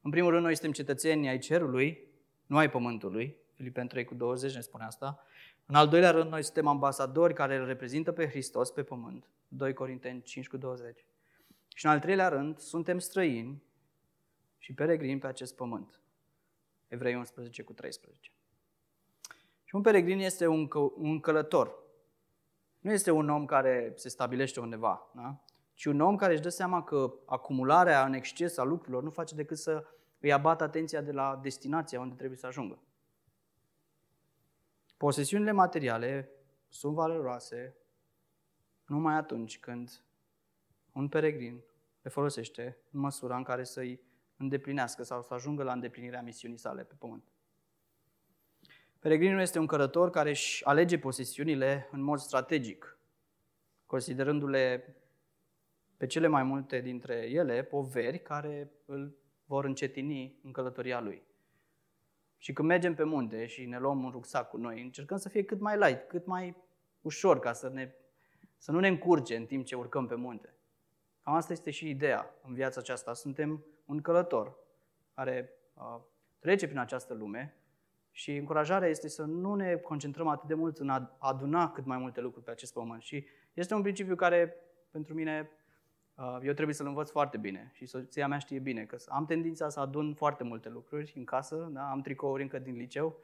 În primul rând, noi suntem cetățeni ai cerului, nu ai pământului. Filipen 3 cu 20 ne spune asta. În al doilea rând, noi suntem ambasadori care îl reprezintă pe Hristos pe pământ. 2 Corinteni 5 cu 20. Și în al treilea rând, suntem străini și peregrini pe acest pământ. Evrei 11 cu 13. Și un peregrin este un, că, un călător. Nu este un om care se stabilește undeva, da? ci un om care își dă seama că acumularea în exces a lucrurilor nu face decât să îi abată atenția de la destinația unde trebuie să ajungă. Posesiunile materiale sunt valoroase numai atunci când un peregrin le folosește în măsura în care să-i îndeplinească sau să ajungă la îndeplinirea misiunii sale pe pământ. Peregrinul este un călător care își alege posesiunile în mod strategic, considerându-le pe cele mai multe dintre ele poveri care îl vor încetini în călătoria lui. Și când mergem pe munte și ne luăm un rucsac cu noi, încercăm să fie cât mai light, cât mai ușor, ca să, ne, să nu ne încurce în timp ce urcăm pe munte. Cam asta este și ideea în viața aceasta. Suntem un călător care uh, trece prin această lume și încurajarea este să nu ne concentrăm atât de mult în a aduna cât mai multe lucruri pe acest pământ. Și este un principiu care, pentru mine, uh, eu trebuie să-l învăț foarte bine și soția mea știe bine că am tendința să adun foarte multe lucruri în casă, da? am tricouri încă din liceu,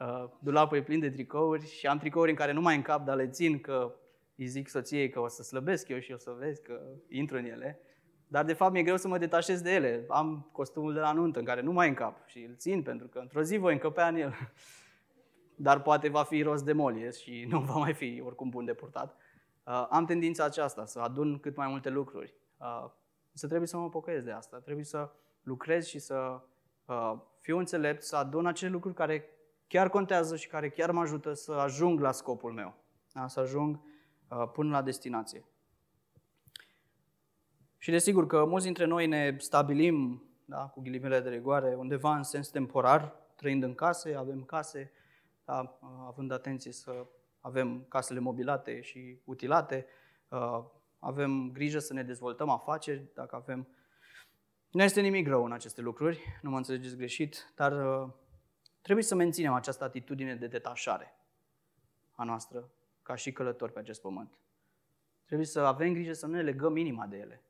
uh, dulapul e plin de tricouri și am tricouri în care nu mai încap, dar le țin că îi zic soției că o să slăbesc eu și o să vezi că intru în ele. Dar de fapt mi-e greu să mă detașez de ele. Am costumul de la nuntă în care nu mai încap și îl țin pentru că într-o zi voi încăpea în el. (laughs) Dar poate va fi rost de molie și nu va mai fi oricum bun de purtat. Uh, am tendința aceasta, să adun cât mai multe lucruri. Uh, să trebuie să mă pocăiesc de asta. Trebuie să lucrez și să uh, fiu înțelept, să adun acele lucruri care chiar contează și care chiar mă ajută să ajung la scopul meu. Da? Să ajung uh, până la destinație. Și desigur că mulți dintre noi ne stabilim, da, cu ghilimele de rigoare, undeva în sens temporar, trăind în case, avem case, da, având atenție să avem casele mobilate și utilate, avem grijă să ne dezvoltăm afaceri, dacă avem... Nu este nimic rău în aceste lucruri, nu mă înțelegeți greșit, dar trebuie să menținem această atitudine de detașare a noastră ca și călători pe acest pământ. Trebuie să avem grijă să nu ne legăm inima de ele.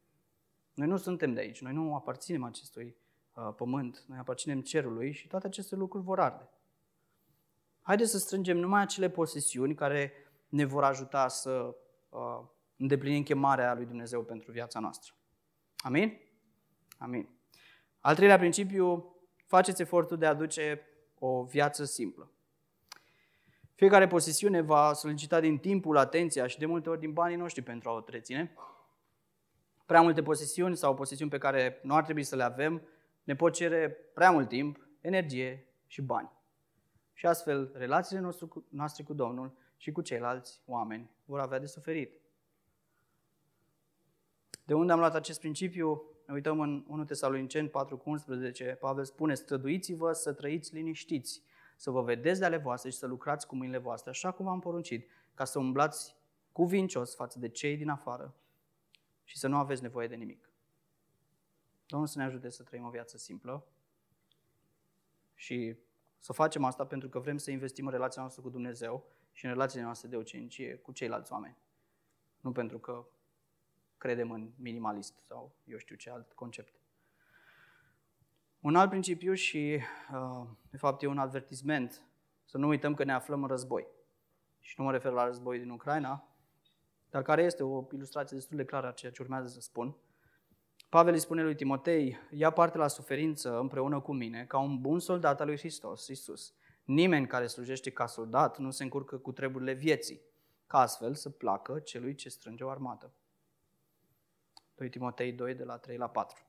Noi nu suntem de aici, noi nu aparținem acestui uh, pământ, noi aparținem cerului și toate aceste lucruri vor arde. Haideți să strângem numai acele posesiuni care ne vor ajuta să uh, îndeplinim chemarea lui Dumnezeu pentru viața noastră. Amin? Amin. Al treilea principiu, faceți efortul de a aduce o viață simplă. Fiecare posesiune va solicita din timpul, atenția și de multe ori din banii noștri pentru a o treține. Prea multe posesiuni sau posesiuni pe care nu ar trebui să le avem ne pot cere prea mult timp, energie și bani. Și astfel, relațiile noastre cu Domnul și cu ceilalți oameni vor avea de suferit. De unde am luat acest principiu? Ne uităm în 1 Tesaloniceni 4 cu 11. Pavel spune, străduiți-vă să trăiți liniștiți, să vă vedeți de ale voastre și să lucrați cu mâinile voastre, așa cum v-am poruncit, ca să umblați cuvincios față de cei din afară și să nu aveți nevoie de nimic. Domnul să ne ajute să trăim o viață simplă și să facem asta pentru că vrem să investim în relația noastră cu Dumnezeu și în relațiile noastre de ucenicie cu ceilalți oameni. Nu pentru că credem în minimalist sau eu știu ce alt concept. Un alt principiu și, uh, de fapt, e un avertisment, să nu uităm că ne aflăm în război. Și nu mă refer la război din Ucraina, dar care este o ilustrație destul de clară a ceea ce urmează să spun. Pavel îi spune lui Timotei, ia parte la suferință împreună cu mine, ca un bun soldat al lui Hristos, Iisus. Nimeni care slujește ca soldat nu se încurcă cu treburile vieții, ca astfel să placă celui ce strânge o armată. 2 Timotei 2, de la 3 la 4.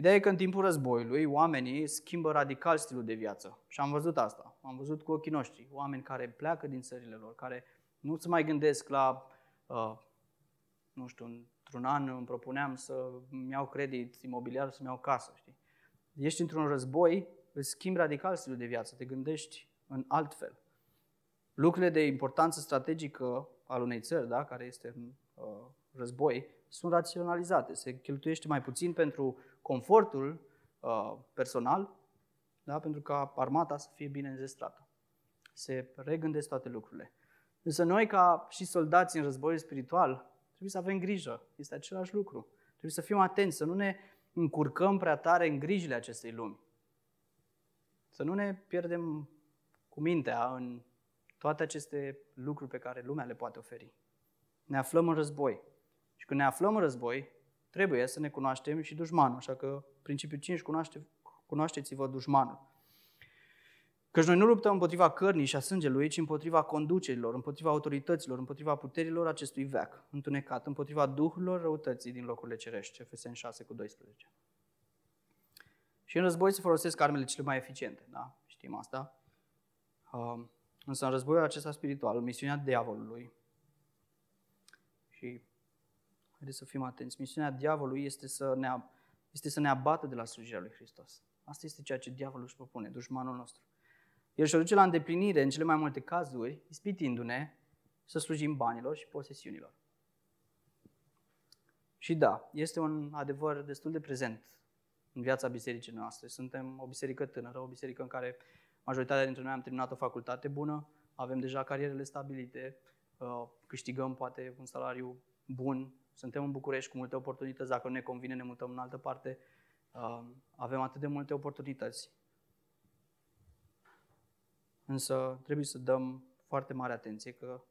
Ideea e că în timpul războiului oamenii schimbă radical stilul de viață. Și am văzut asta. Am văzut cu ochii noștri. Oameni care pleacă din țările lor, care nu se mai gândesc la, uh, nu știu, într-un an îmi propuneam să-mi iau credit imobiliar, să-mi iau casă, știi? Ești într-un război, îți schimbi radical stilul de viață, te gândești în alt fel. Lucrurile de importanță strategică al unei țări, da, care este în uh, război, sunt raționalizate. Se cheltuiește mai puțin pentru confortul uh, personal, da, pentru ca armata să fie bine înzestrată. Se regândesc toate lucrurile. Însă noi, ca și soldați în război spiritual, trebuie să avem grijă. Este același lucru. Trebuie să fim atenți, să nu ne încurcăm prea tare în grijile acestei lumi. Să nu ne pierdem cu mintea în toate aceste lucruri pe care lumea le poate oferi. Ne aflăm în război. Și când ne aflăm în război, trebuie să ne cunoaștem și dușmanul. Așa că principiul 5, cunoaște, cunoașteți-vă dușmanul. Căci noi nu luptăm împotriva cărnii și a sângelui, ci împotriva conducerilor, împotriva autorităților, împotriva puterilor acestui veac, întunecat, împotriva duhurilor răutății din locurile cerești. Efeseni 6 cu 12. Și în război se folosesc armele cele mai eficiente, da? Știm asta. Uh, însă în războiul acesta spiritual, misiunea diavolului, și haideți să fim atenți, misiunea diavolului este să ne, este să ne abată de la slujirea lui Hristos. Asta este ceea ce diavolul își propune, dușmanul nostru. El și-o duce la îndeplinire în cele mai multe cazuri, ispitindu-ne să slujim banilor și posesiunilor. Și da, este un adevăr destul de prezent în viața bisericii noastre. Suntem o biserică tânără, o biserică în care majoritatea dintre noi am terminat o facultate bună, avem deja carierele stabilite, uh, câștigăm poate un salariu bun, suntem în București cu multe oportunități, dacă nu ne convine ne mutăm în altă parte, uh, avem atât de multe oportunități. Însă trebuie să dăm foarte mare atenție că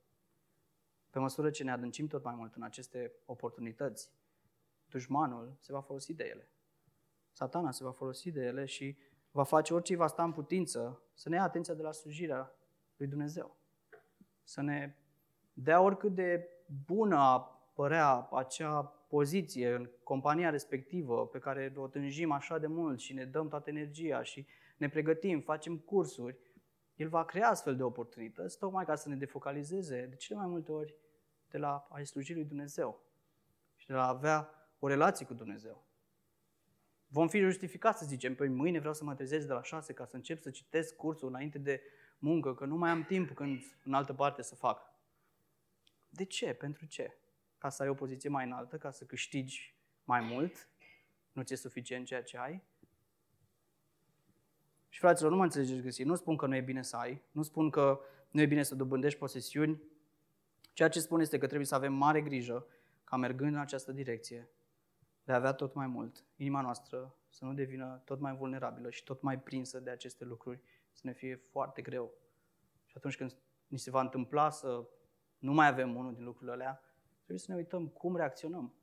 pe măsură ce ne adâncim tot mai mult în aceste oportunități, dușmanul se va folosi de ele. Satana se va folosi de ele și va face orice va sta în putință să ne ia atenția de la slujirea lui Dumnezeu. Să ne dea oricât de bună părea acea poziție în compania respectivă pe care o tânjim așa de mult și ne dăm toată energia și ne pregătim, facem cursuri, el va crea astfel de oportunități tocmai ca să ne defocalizeze de cele mai multe ori de la a-i sluji lui Dumnezeu și de la a avea o relație cu Dumnezeu. Vom fi justificați să zicem, păi mâine vreau să mă trezesc de la șase ca să încep să citesc cursul înainte de muncă, că nu mai am timp când în altă parte să fac. De ce? Pentru ce? Ca să ai o poziție mai înaltă, ca să câștigi mai mult? Nu ți-e suficient ceea ce ai? Și fraților, nu mă înțelegeți găsi. Nu spun că nu e bine să ai, nu spun că nu e bine să dobândești posesiuni. Ceea ce spun este că trebuie să avem mare grijă ca mergând în această direcție, de a avea tot mai mult, inima noastră să nu devină tot mai vulnerabilă și tot mai prinsă de aceste lucruri, să ne fie foarte greu. Și atunci când ni se va întâmpla să nu mai avem unul din lucrurile alea, trebuie să ne uităm cum reacționăm.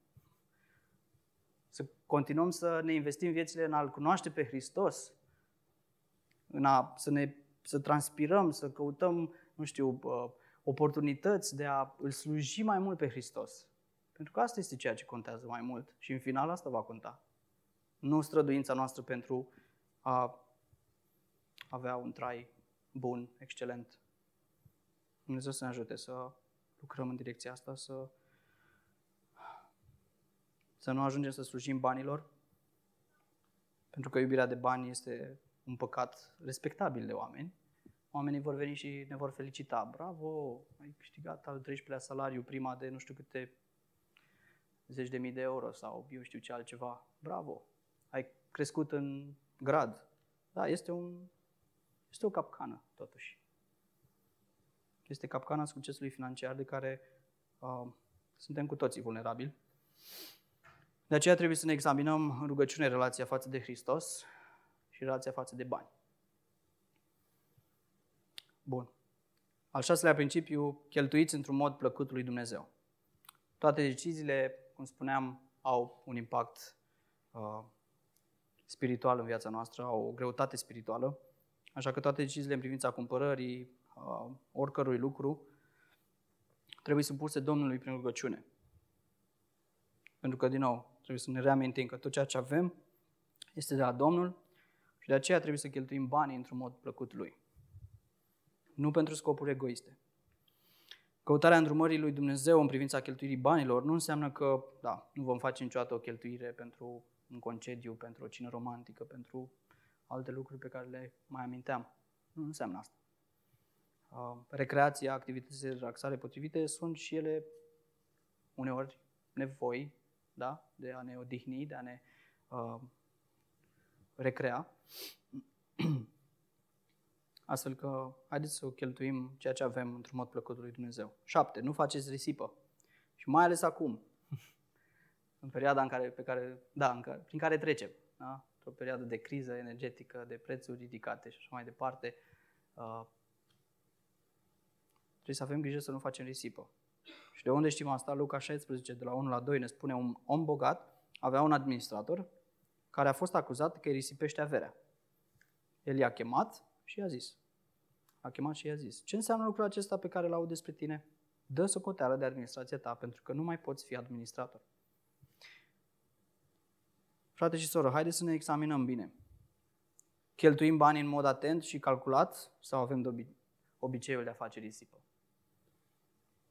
Să continuăm să ne investim viețile în a-L cunoaște pe Hristos, în a, să, ne, să transpirăm, să căutăm, nu știu, oportunități de a îl sluji mai mult pe Hristos. Pentru că asta este ceea ce contează mai mult și în final asta va conta. Nu străduința noastră pentru a avea un trai bun, excelent. Dumnezeu să ne ajute să lucrăm în direcția asta, să, să nu ajungem să slujim banilor, pentru că iubirea de bani este un păcat respectabil de oameni. Oamenii vor veni și ne vor felicita. Bravo, ai câștigat al 13-lea salariu, prima de nu știu câte zeci de mii de euro sau eu știu ce altceva. Bravo, ai crescut în grad. Da, este, un, este o capcană, totuși. Este capcana succesului financiar de care uh, suntem cu toții vulnerabili. De aceea trebuie să ne examinăm în rugăciune relația față de Hristos și relația față de bani. Bun. Al șaselea principiu, cheltuiți într-un mod plăcut lui Dumnezeu. Toate deciziile, cum spuneam, au un impact uh, spiritual în viața noastră, au o greutate spirituală. Așa că toate deciziile în privința cumpărării, uh, oricărui lucru, trebuie supuse Domnului prin rugăciune. Pentru că, din nou, trebuie să ne reamintim că tot ceea ce avem este de la Domnul și de aceea trebuie să cheltuim banii într-un mod plăcut Lui. Nu pentru scopuri egoiste. Căutarea îndrumării lui Dumnezeu în privința cheltuirii banilor nu înseamnă că, da, nu vom face niciodată o cheltuire pentru un concediu, pentru o cină romantică, pentru alte lucruri pe care le mai aminteam. Nu înseamnă asta. Uh, recreația, activitățile de relaxare potrivite sunt și ele uneori nevoi da? de a ne odihni, de a ne uh, recrea. (clears throat) Astfel că haideți să cheltuim ceea ce avem într-un mod plăcut lui Dumnezeu. 7. Nu faceți risipă. Și mai ales acum, (laughs) în perioada în care, pe care, da, în care, prin care trecem. Da? o perioadă de criză energetică, de prețuri ridicate și așa mai departe. Uh, trebuie să avem grijă să nu facem risipă. Și de unde știm asta? Luca 16, de la 1 la 2, ne spune un om bogat avea un administrator care a fost acuzat că îi risipește averea. El i-a chemat și i-a zis. A chemat și i-a zis. Ce înseamnă lucrul acesta pe care l-au despre tine? Dă socoteală de administrație ta, pentru că nu mai poți fi administrator. Frate și soră, haideți să ne examinăm bine. Cheltuim banii în mod atent și calculat sau avem de obi- obiceiul de a face risipă?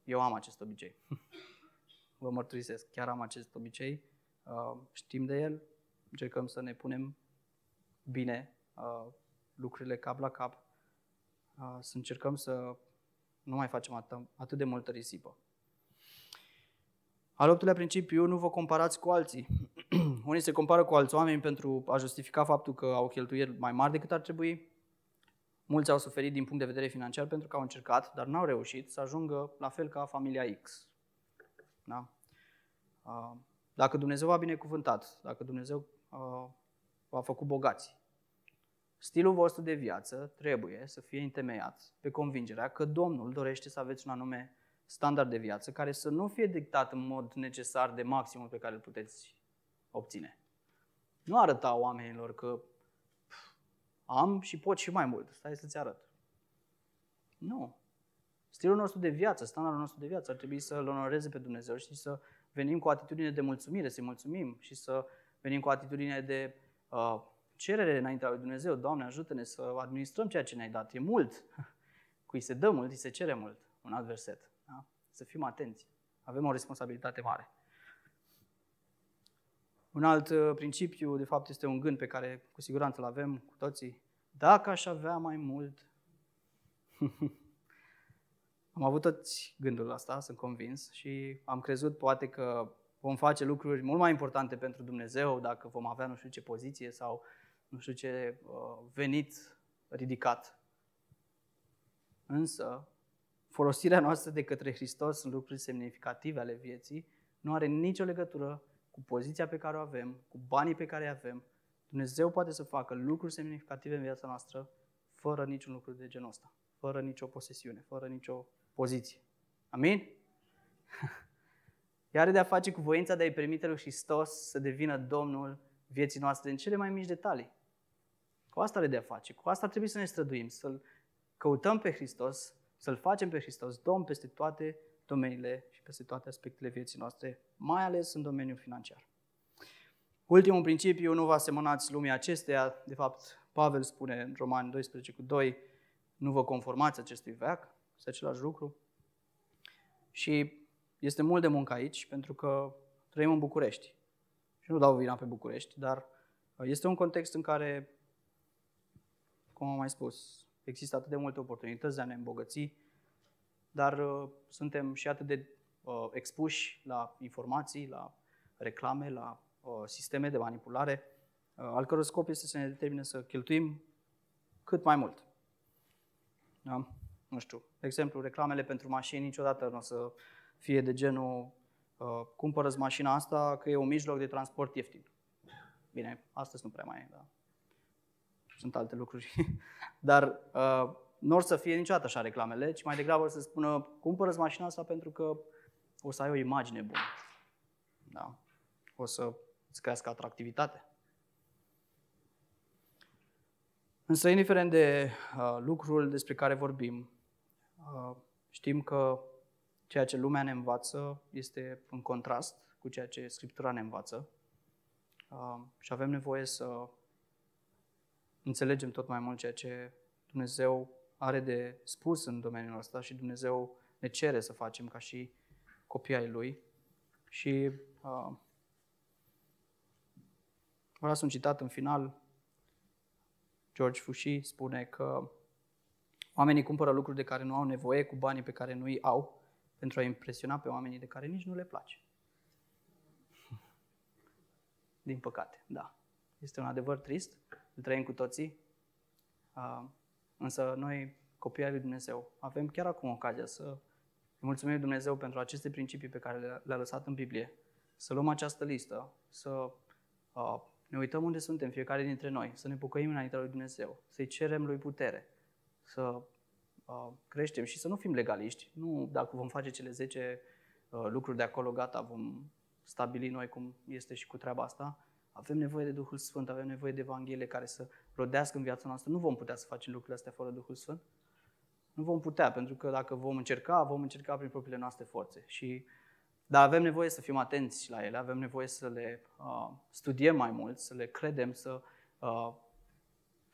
Eu am acest obicei. (laughs) Vă mărturisesc, chiar am acest obicei. Uh, știm de el, încercăm să ne punem bine uh, lucrurile cap la cap, uh, să încercăm să nu mai facem atât, atât de multă risipă. Al optulea principiu, nu vă comparați cu alții. (clears throat) Unii se compară cu alți oameni pentru a justifica faptul că au cheltuieli mai mari decât ar trebui. Mulți au suferit din punct de vedere financiar pentru că au încercat, dar n-au reușit să ajungă la fel ca familia X. Da? Dacă Dumnezeu v-a binecuvântat, dacă Dumnezeu v-a făcut bogați, stilul vostru de viață trebuie să fie întemeiat pe convingerea că Domnul dorește să aveți un anume standard de viață care să nu fie dictat în mod necesar de maximul pe care îl puteți obține. Nu arăta oamenilor că am și pot și mai mult. Stai să-ți arăt. Nu. Stilul nostru de viață, standardul nostru de viață ar trebui să-L onoreze pe Dumnezeu și să venim cu atitudine de mulțumire, să-i mulțumim și să venim cu atitudine de uh, cerere înaintea lui Dumnezeu. Doamne, ajută-ne să administrăm ceea ce ne-ai dat. E mult. (laughs) Cui se dă mult, îi se cere mult. Un alt verset. Da? Să fim atenți. Avem o responsabilitate mare. Un alt uh, principiu, de fapt, este un gând pe care cu siguranță îl avem cu toții. Dacă aș avea mai mult... (laughs) am avut toți gândul ăsta, sunt convins, și am crezut poate că vom face lucruri mult mai importante pentru Dumnezeu dacă vom avea nu știu ce poziție sau nu știu ce uh, venit ridicat. Însă, folosirea noastră de către Hristos în lucruri semnificative ale vieții nu are nicio legătură cu poziția pe care o avem, cu banii pe care îi avem. Dumnezeu poate să facă lucruri semnificative în viața noastră fără niciun lucru de genul ăsta, fără nicio posesiune, fără nicio poziție. Amin? (laughs) Ea are de a face cu voința de a-i permite lui Hristos să devină Domnul vieții noastre în cele mai mici detalii. Cu asta are de a face. Cu asta trebuie să ne străduim, să-L căutăm pe Hristos, să-L facem pe Hristos Domn peste toate domeniile și peste toate aspectele vieții noastre, mai ales în domeniul financiar. Ultimul principiu, nu vă asemănați lumii acesteia. De fapt, Pavel spune în Romani 12 cu 2, nu vă conformați acestui veac, este același lucru. Și este mult de muncă aici, pentru că trăim în București. Și nu dau vina pe București, dar este un context în care, cum am mai spus, există atât de multe oportunități de a ne îmbogăți, dar uh, suntem și atât de uh, expuși la informații, la reclame, la uh, sisteme de manipulare, uh, al căror scop este să ne determine să cheltuim cât mai mult. Da? Nu știu, de exemplu, reclamele pentru mașini niciodată nu o să fie de genul uh, cumpără mașina asta că e un mijloc de transport ieftin. Bine, astăzi nu prea mai e, da. Sunt alte lucruri. (laughs) Dar uh, nu or să fie niciodată așa reclamele, ci mai degrabă să spună cumpără mașina asta pentru că o să ai o imagine bună. Da. O să îți crească atractivitatea. Însă, indiferent de uh, lucrul despre care vorbim, uh, știm că ceea ce lumea ne învață este în contrast cu ceea ce Scriptura ne învață uh, și avem nevoie să înțelegem tot mai mult ceea ce Dumnezeu are de spus în domeniul ăsta și Dumnezeu ne cere să facem ca și copii ai Lui. Și uh, vreau să un citat în final. George Fushi spune că oamenii cumpără lucruri de care nu au nevoie cu banii pe care nu îi au pentru a impresiona pe oamenii de care nici nu le place. Din păcate, da. Este un adevăr trist, îl trăim cu toții, uh, însă noi, copiii lui Dumnezeu, avem chiar acum ocazia să îi mulțumim Dumnezeu pentru aceste principii pe care le-a lăsat în Biblie, să luăm această listă, să uh, ne uităm unde suntem fiecare dintre noi, să ne pocăim înaintea lui Dumnezeu, să-i cerem lui putere, să uh, creștem și să nu fim legaliști. Nu dacă vom face cele 10 uh, lucruri de acolo, gata, vom stabili noi cum este și cu treaba asta. Avem nevoie de Duhul Sfânt, avem nevoie de Evanghelie care să rodească în viața noastră. Nu vom putea să facem lucrurile astea fără Duhul Sfânt. Nu vom putea, pentru că dacă vom încerca, vom încerca prin propriile noastre forțe. Și, dar avem nevoie să fim atenți la ele, avem nevoie să le uh, studiem mai mult, să le credem, să uh,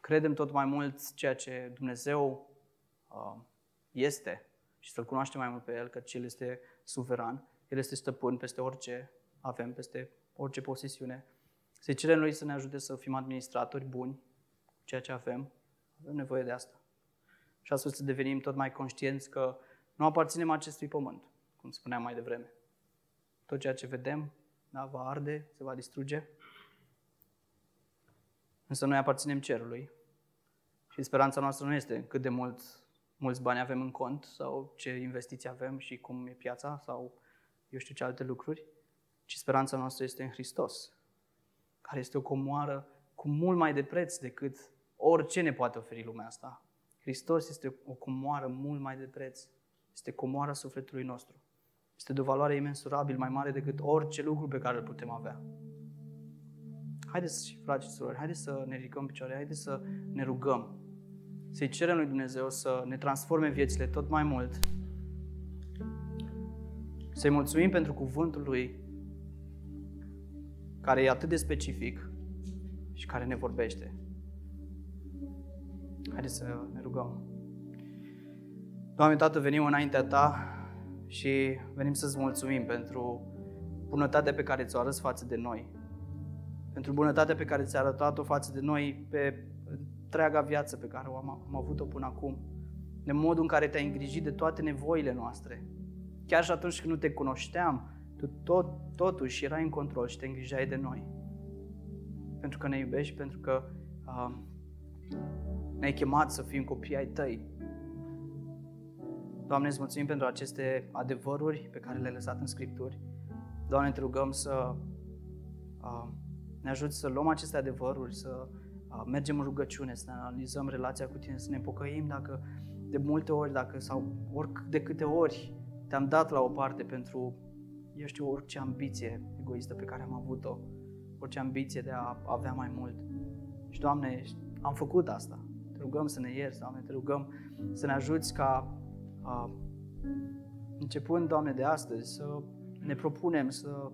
credem tot mai mult ceea ce Dumnezeu uh, este și să-L cunoaștem mai mult pe El, că El este suveran, El este stăpân peste orice avem, peste orice posesiune. Să cerem Lui să ne ajute să fim administratori buni, ceea ce avem, avem nevoie de asta. Și astfel să devenim tot mai conștienți că nu aparținem acestui pământ, cum spuneam mai devreme. Tot ceea ce vedem da, va arde, se va distruge. Însă noi aparținem cerului și speranța noastră nu este cât de mult, mulți bani avem în cont sau ce investiții avem și cum e piața sau eu știu ce alte lucruri, ci speranța noastră este în Hristos, care este o comoară cu mult mai de preț decât orice ne poate oferi lumea asta. Hristos este o comoară mult mai de preț. Este comoara sufletului nostru. Este de o valoare imensurabil mai mare decât orice lucru pe care îl putem avea. Haideți, frate și surori, haideți să ne ridicăm picioare, haideți să ne rugăm, să-i cerem lui Dumnezeu să ne transforme viețile tot mai mult, să-i mulțumim pentru cuvântul lui, care e atât de specific și care ne vorbește. Haideți să ne rugăm. Doamne Tată, venim înaintea Ta și venim să-ți mulțumim pentru bunătatea pe care ți-o arăți față de noi. Pentru bunătatea pe care ți-a arătat-o față de noi pe întreaga viață pe care am, am avut-o până acum. De modul în care te-ai îngrijit de toate nevoile noastre. Chiar și atunci când nu te cunoșteam, tu tot, totuși erai în control și te îngrijeai de noi. Pentru că ne iubești, pentru că uh, ne-ai chemat să fim copii ai tăi. Doamne, îți mulțumim pentru aceste adevăruri pe care le-ai lăsat în Scripturi. Doamne, te rugăm să uh, ne ajuți să luăm aceste adevăruri, să uh, mergem în rugăciune, să ne analizăm relația cu Tine, să ne pocăim dacă de multe ori, dacă sau ori de câte ori te-am dat la o parte pentru eu știu, orice ambiție egoistă pe care am avut-o, orice ambiție de a avea mai mult. Și, Doamne, am făcut asta. Te rugăm să ne ierți, Doamne, te rugăm să ne ajuți ca, a, începând, Doamne, de astăzi, să ne propunem să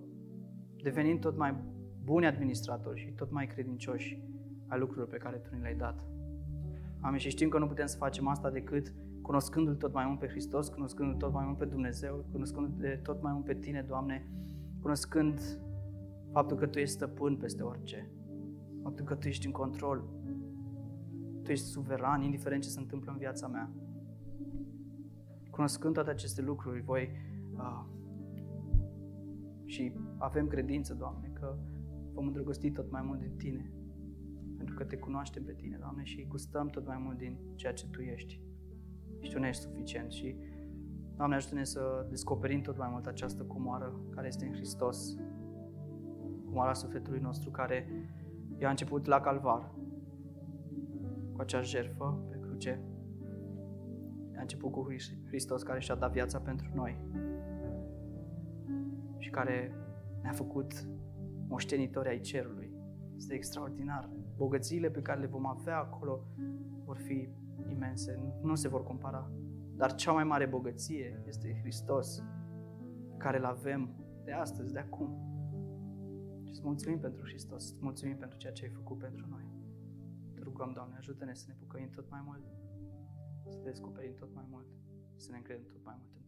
devenim tot mai buni administratori și tot mai credincioși ai lucrurilor pe care Tu ne le-ai dat. Amin. Și știm că nu putem să facem asta decât cunoscându-L tot mai mult pe Hristos, cunoscându-L tot mai mult pe Dumnezeu, cunoscându-L tot mai mult pe Tine, Doamne, cunoscând faptul că Tu ești stăpân peste orice, faptul că Tu ești în control, Tu ești suveran, indiferent ce se întâmplă în viața mea. Cunoscând toate aceste lucruri, voi uh, și avem credință, Doamne, că vom îndrăgosti tot mai mult de Tine, pentru că Te cunoaștem pe Tine, Doamne, și gustăm tot mai mult din ceea ce Tu ești. Și Tu ne ești suficient și, Doamne, ajută-ne să descoperim tot mai mult această comoară care este în Hristos, comoara sufletului nostru, care i-a început la Calvar, cu acea jertfă pe cruce. A început cu Hristos care și-a dat viața pentru noi și care ne-a făcut moștenitori ai cerului. Este extraordinar. Bogățiile pe care le vom avea acolo vor fi imense, nu se vor compara. Dar cea mai mare bogăție este Hristos, care îl avem de astăzi, de acum. Și îți mulțumim pentru Hristos, îți mulțumim pentru ceea ce ai făcut pentru noi. Te rugăm, Doamne, ajută-ne să ne bucăim tot mai mult, să te descoperim tot mai mult, să ne încredem tot mai mult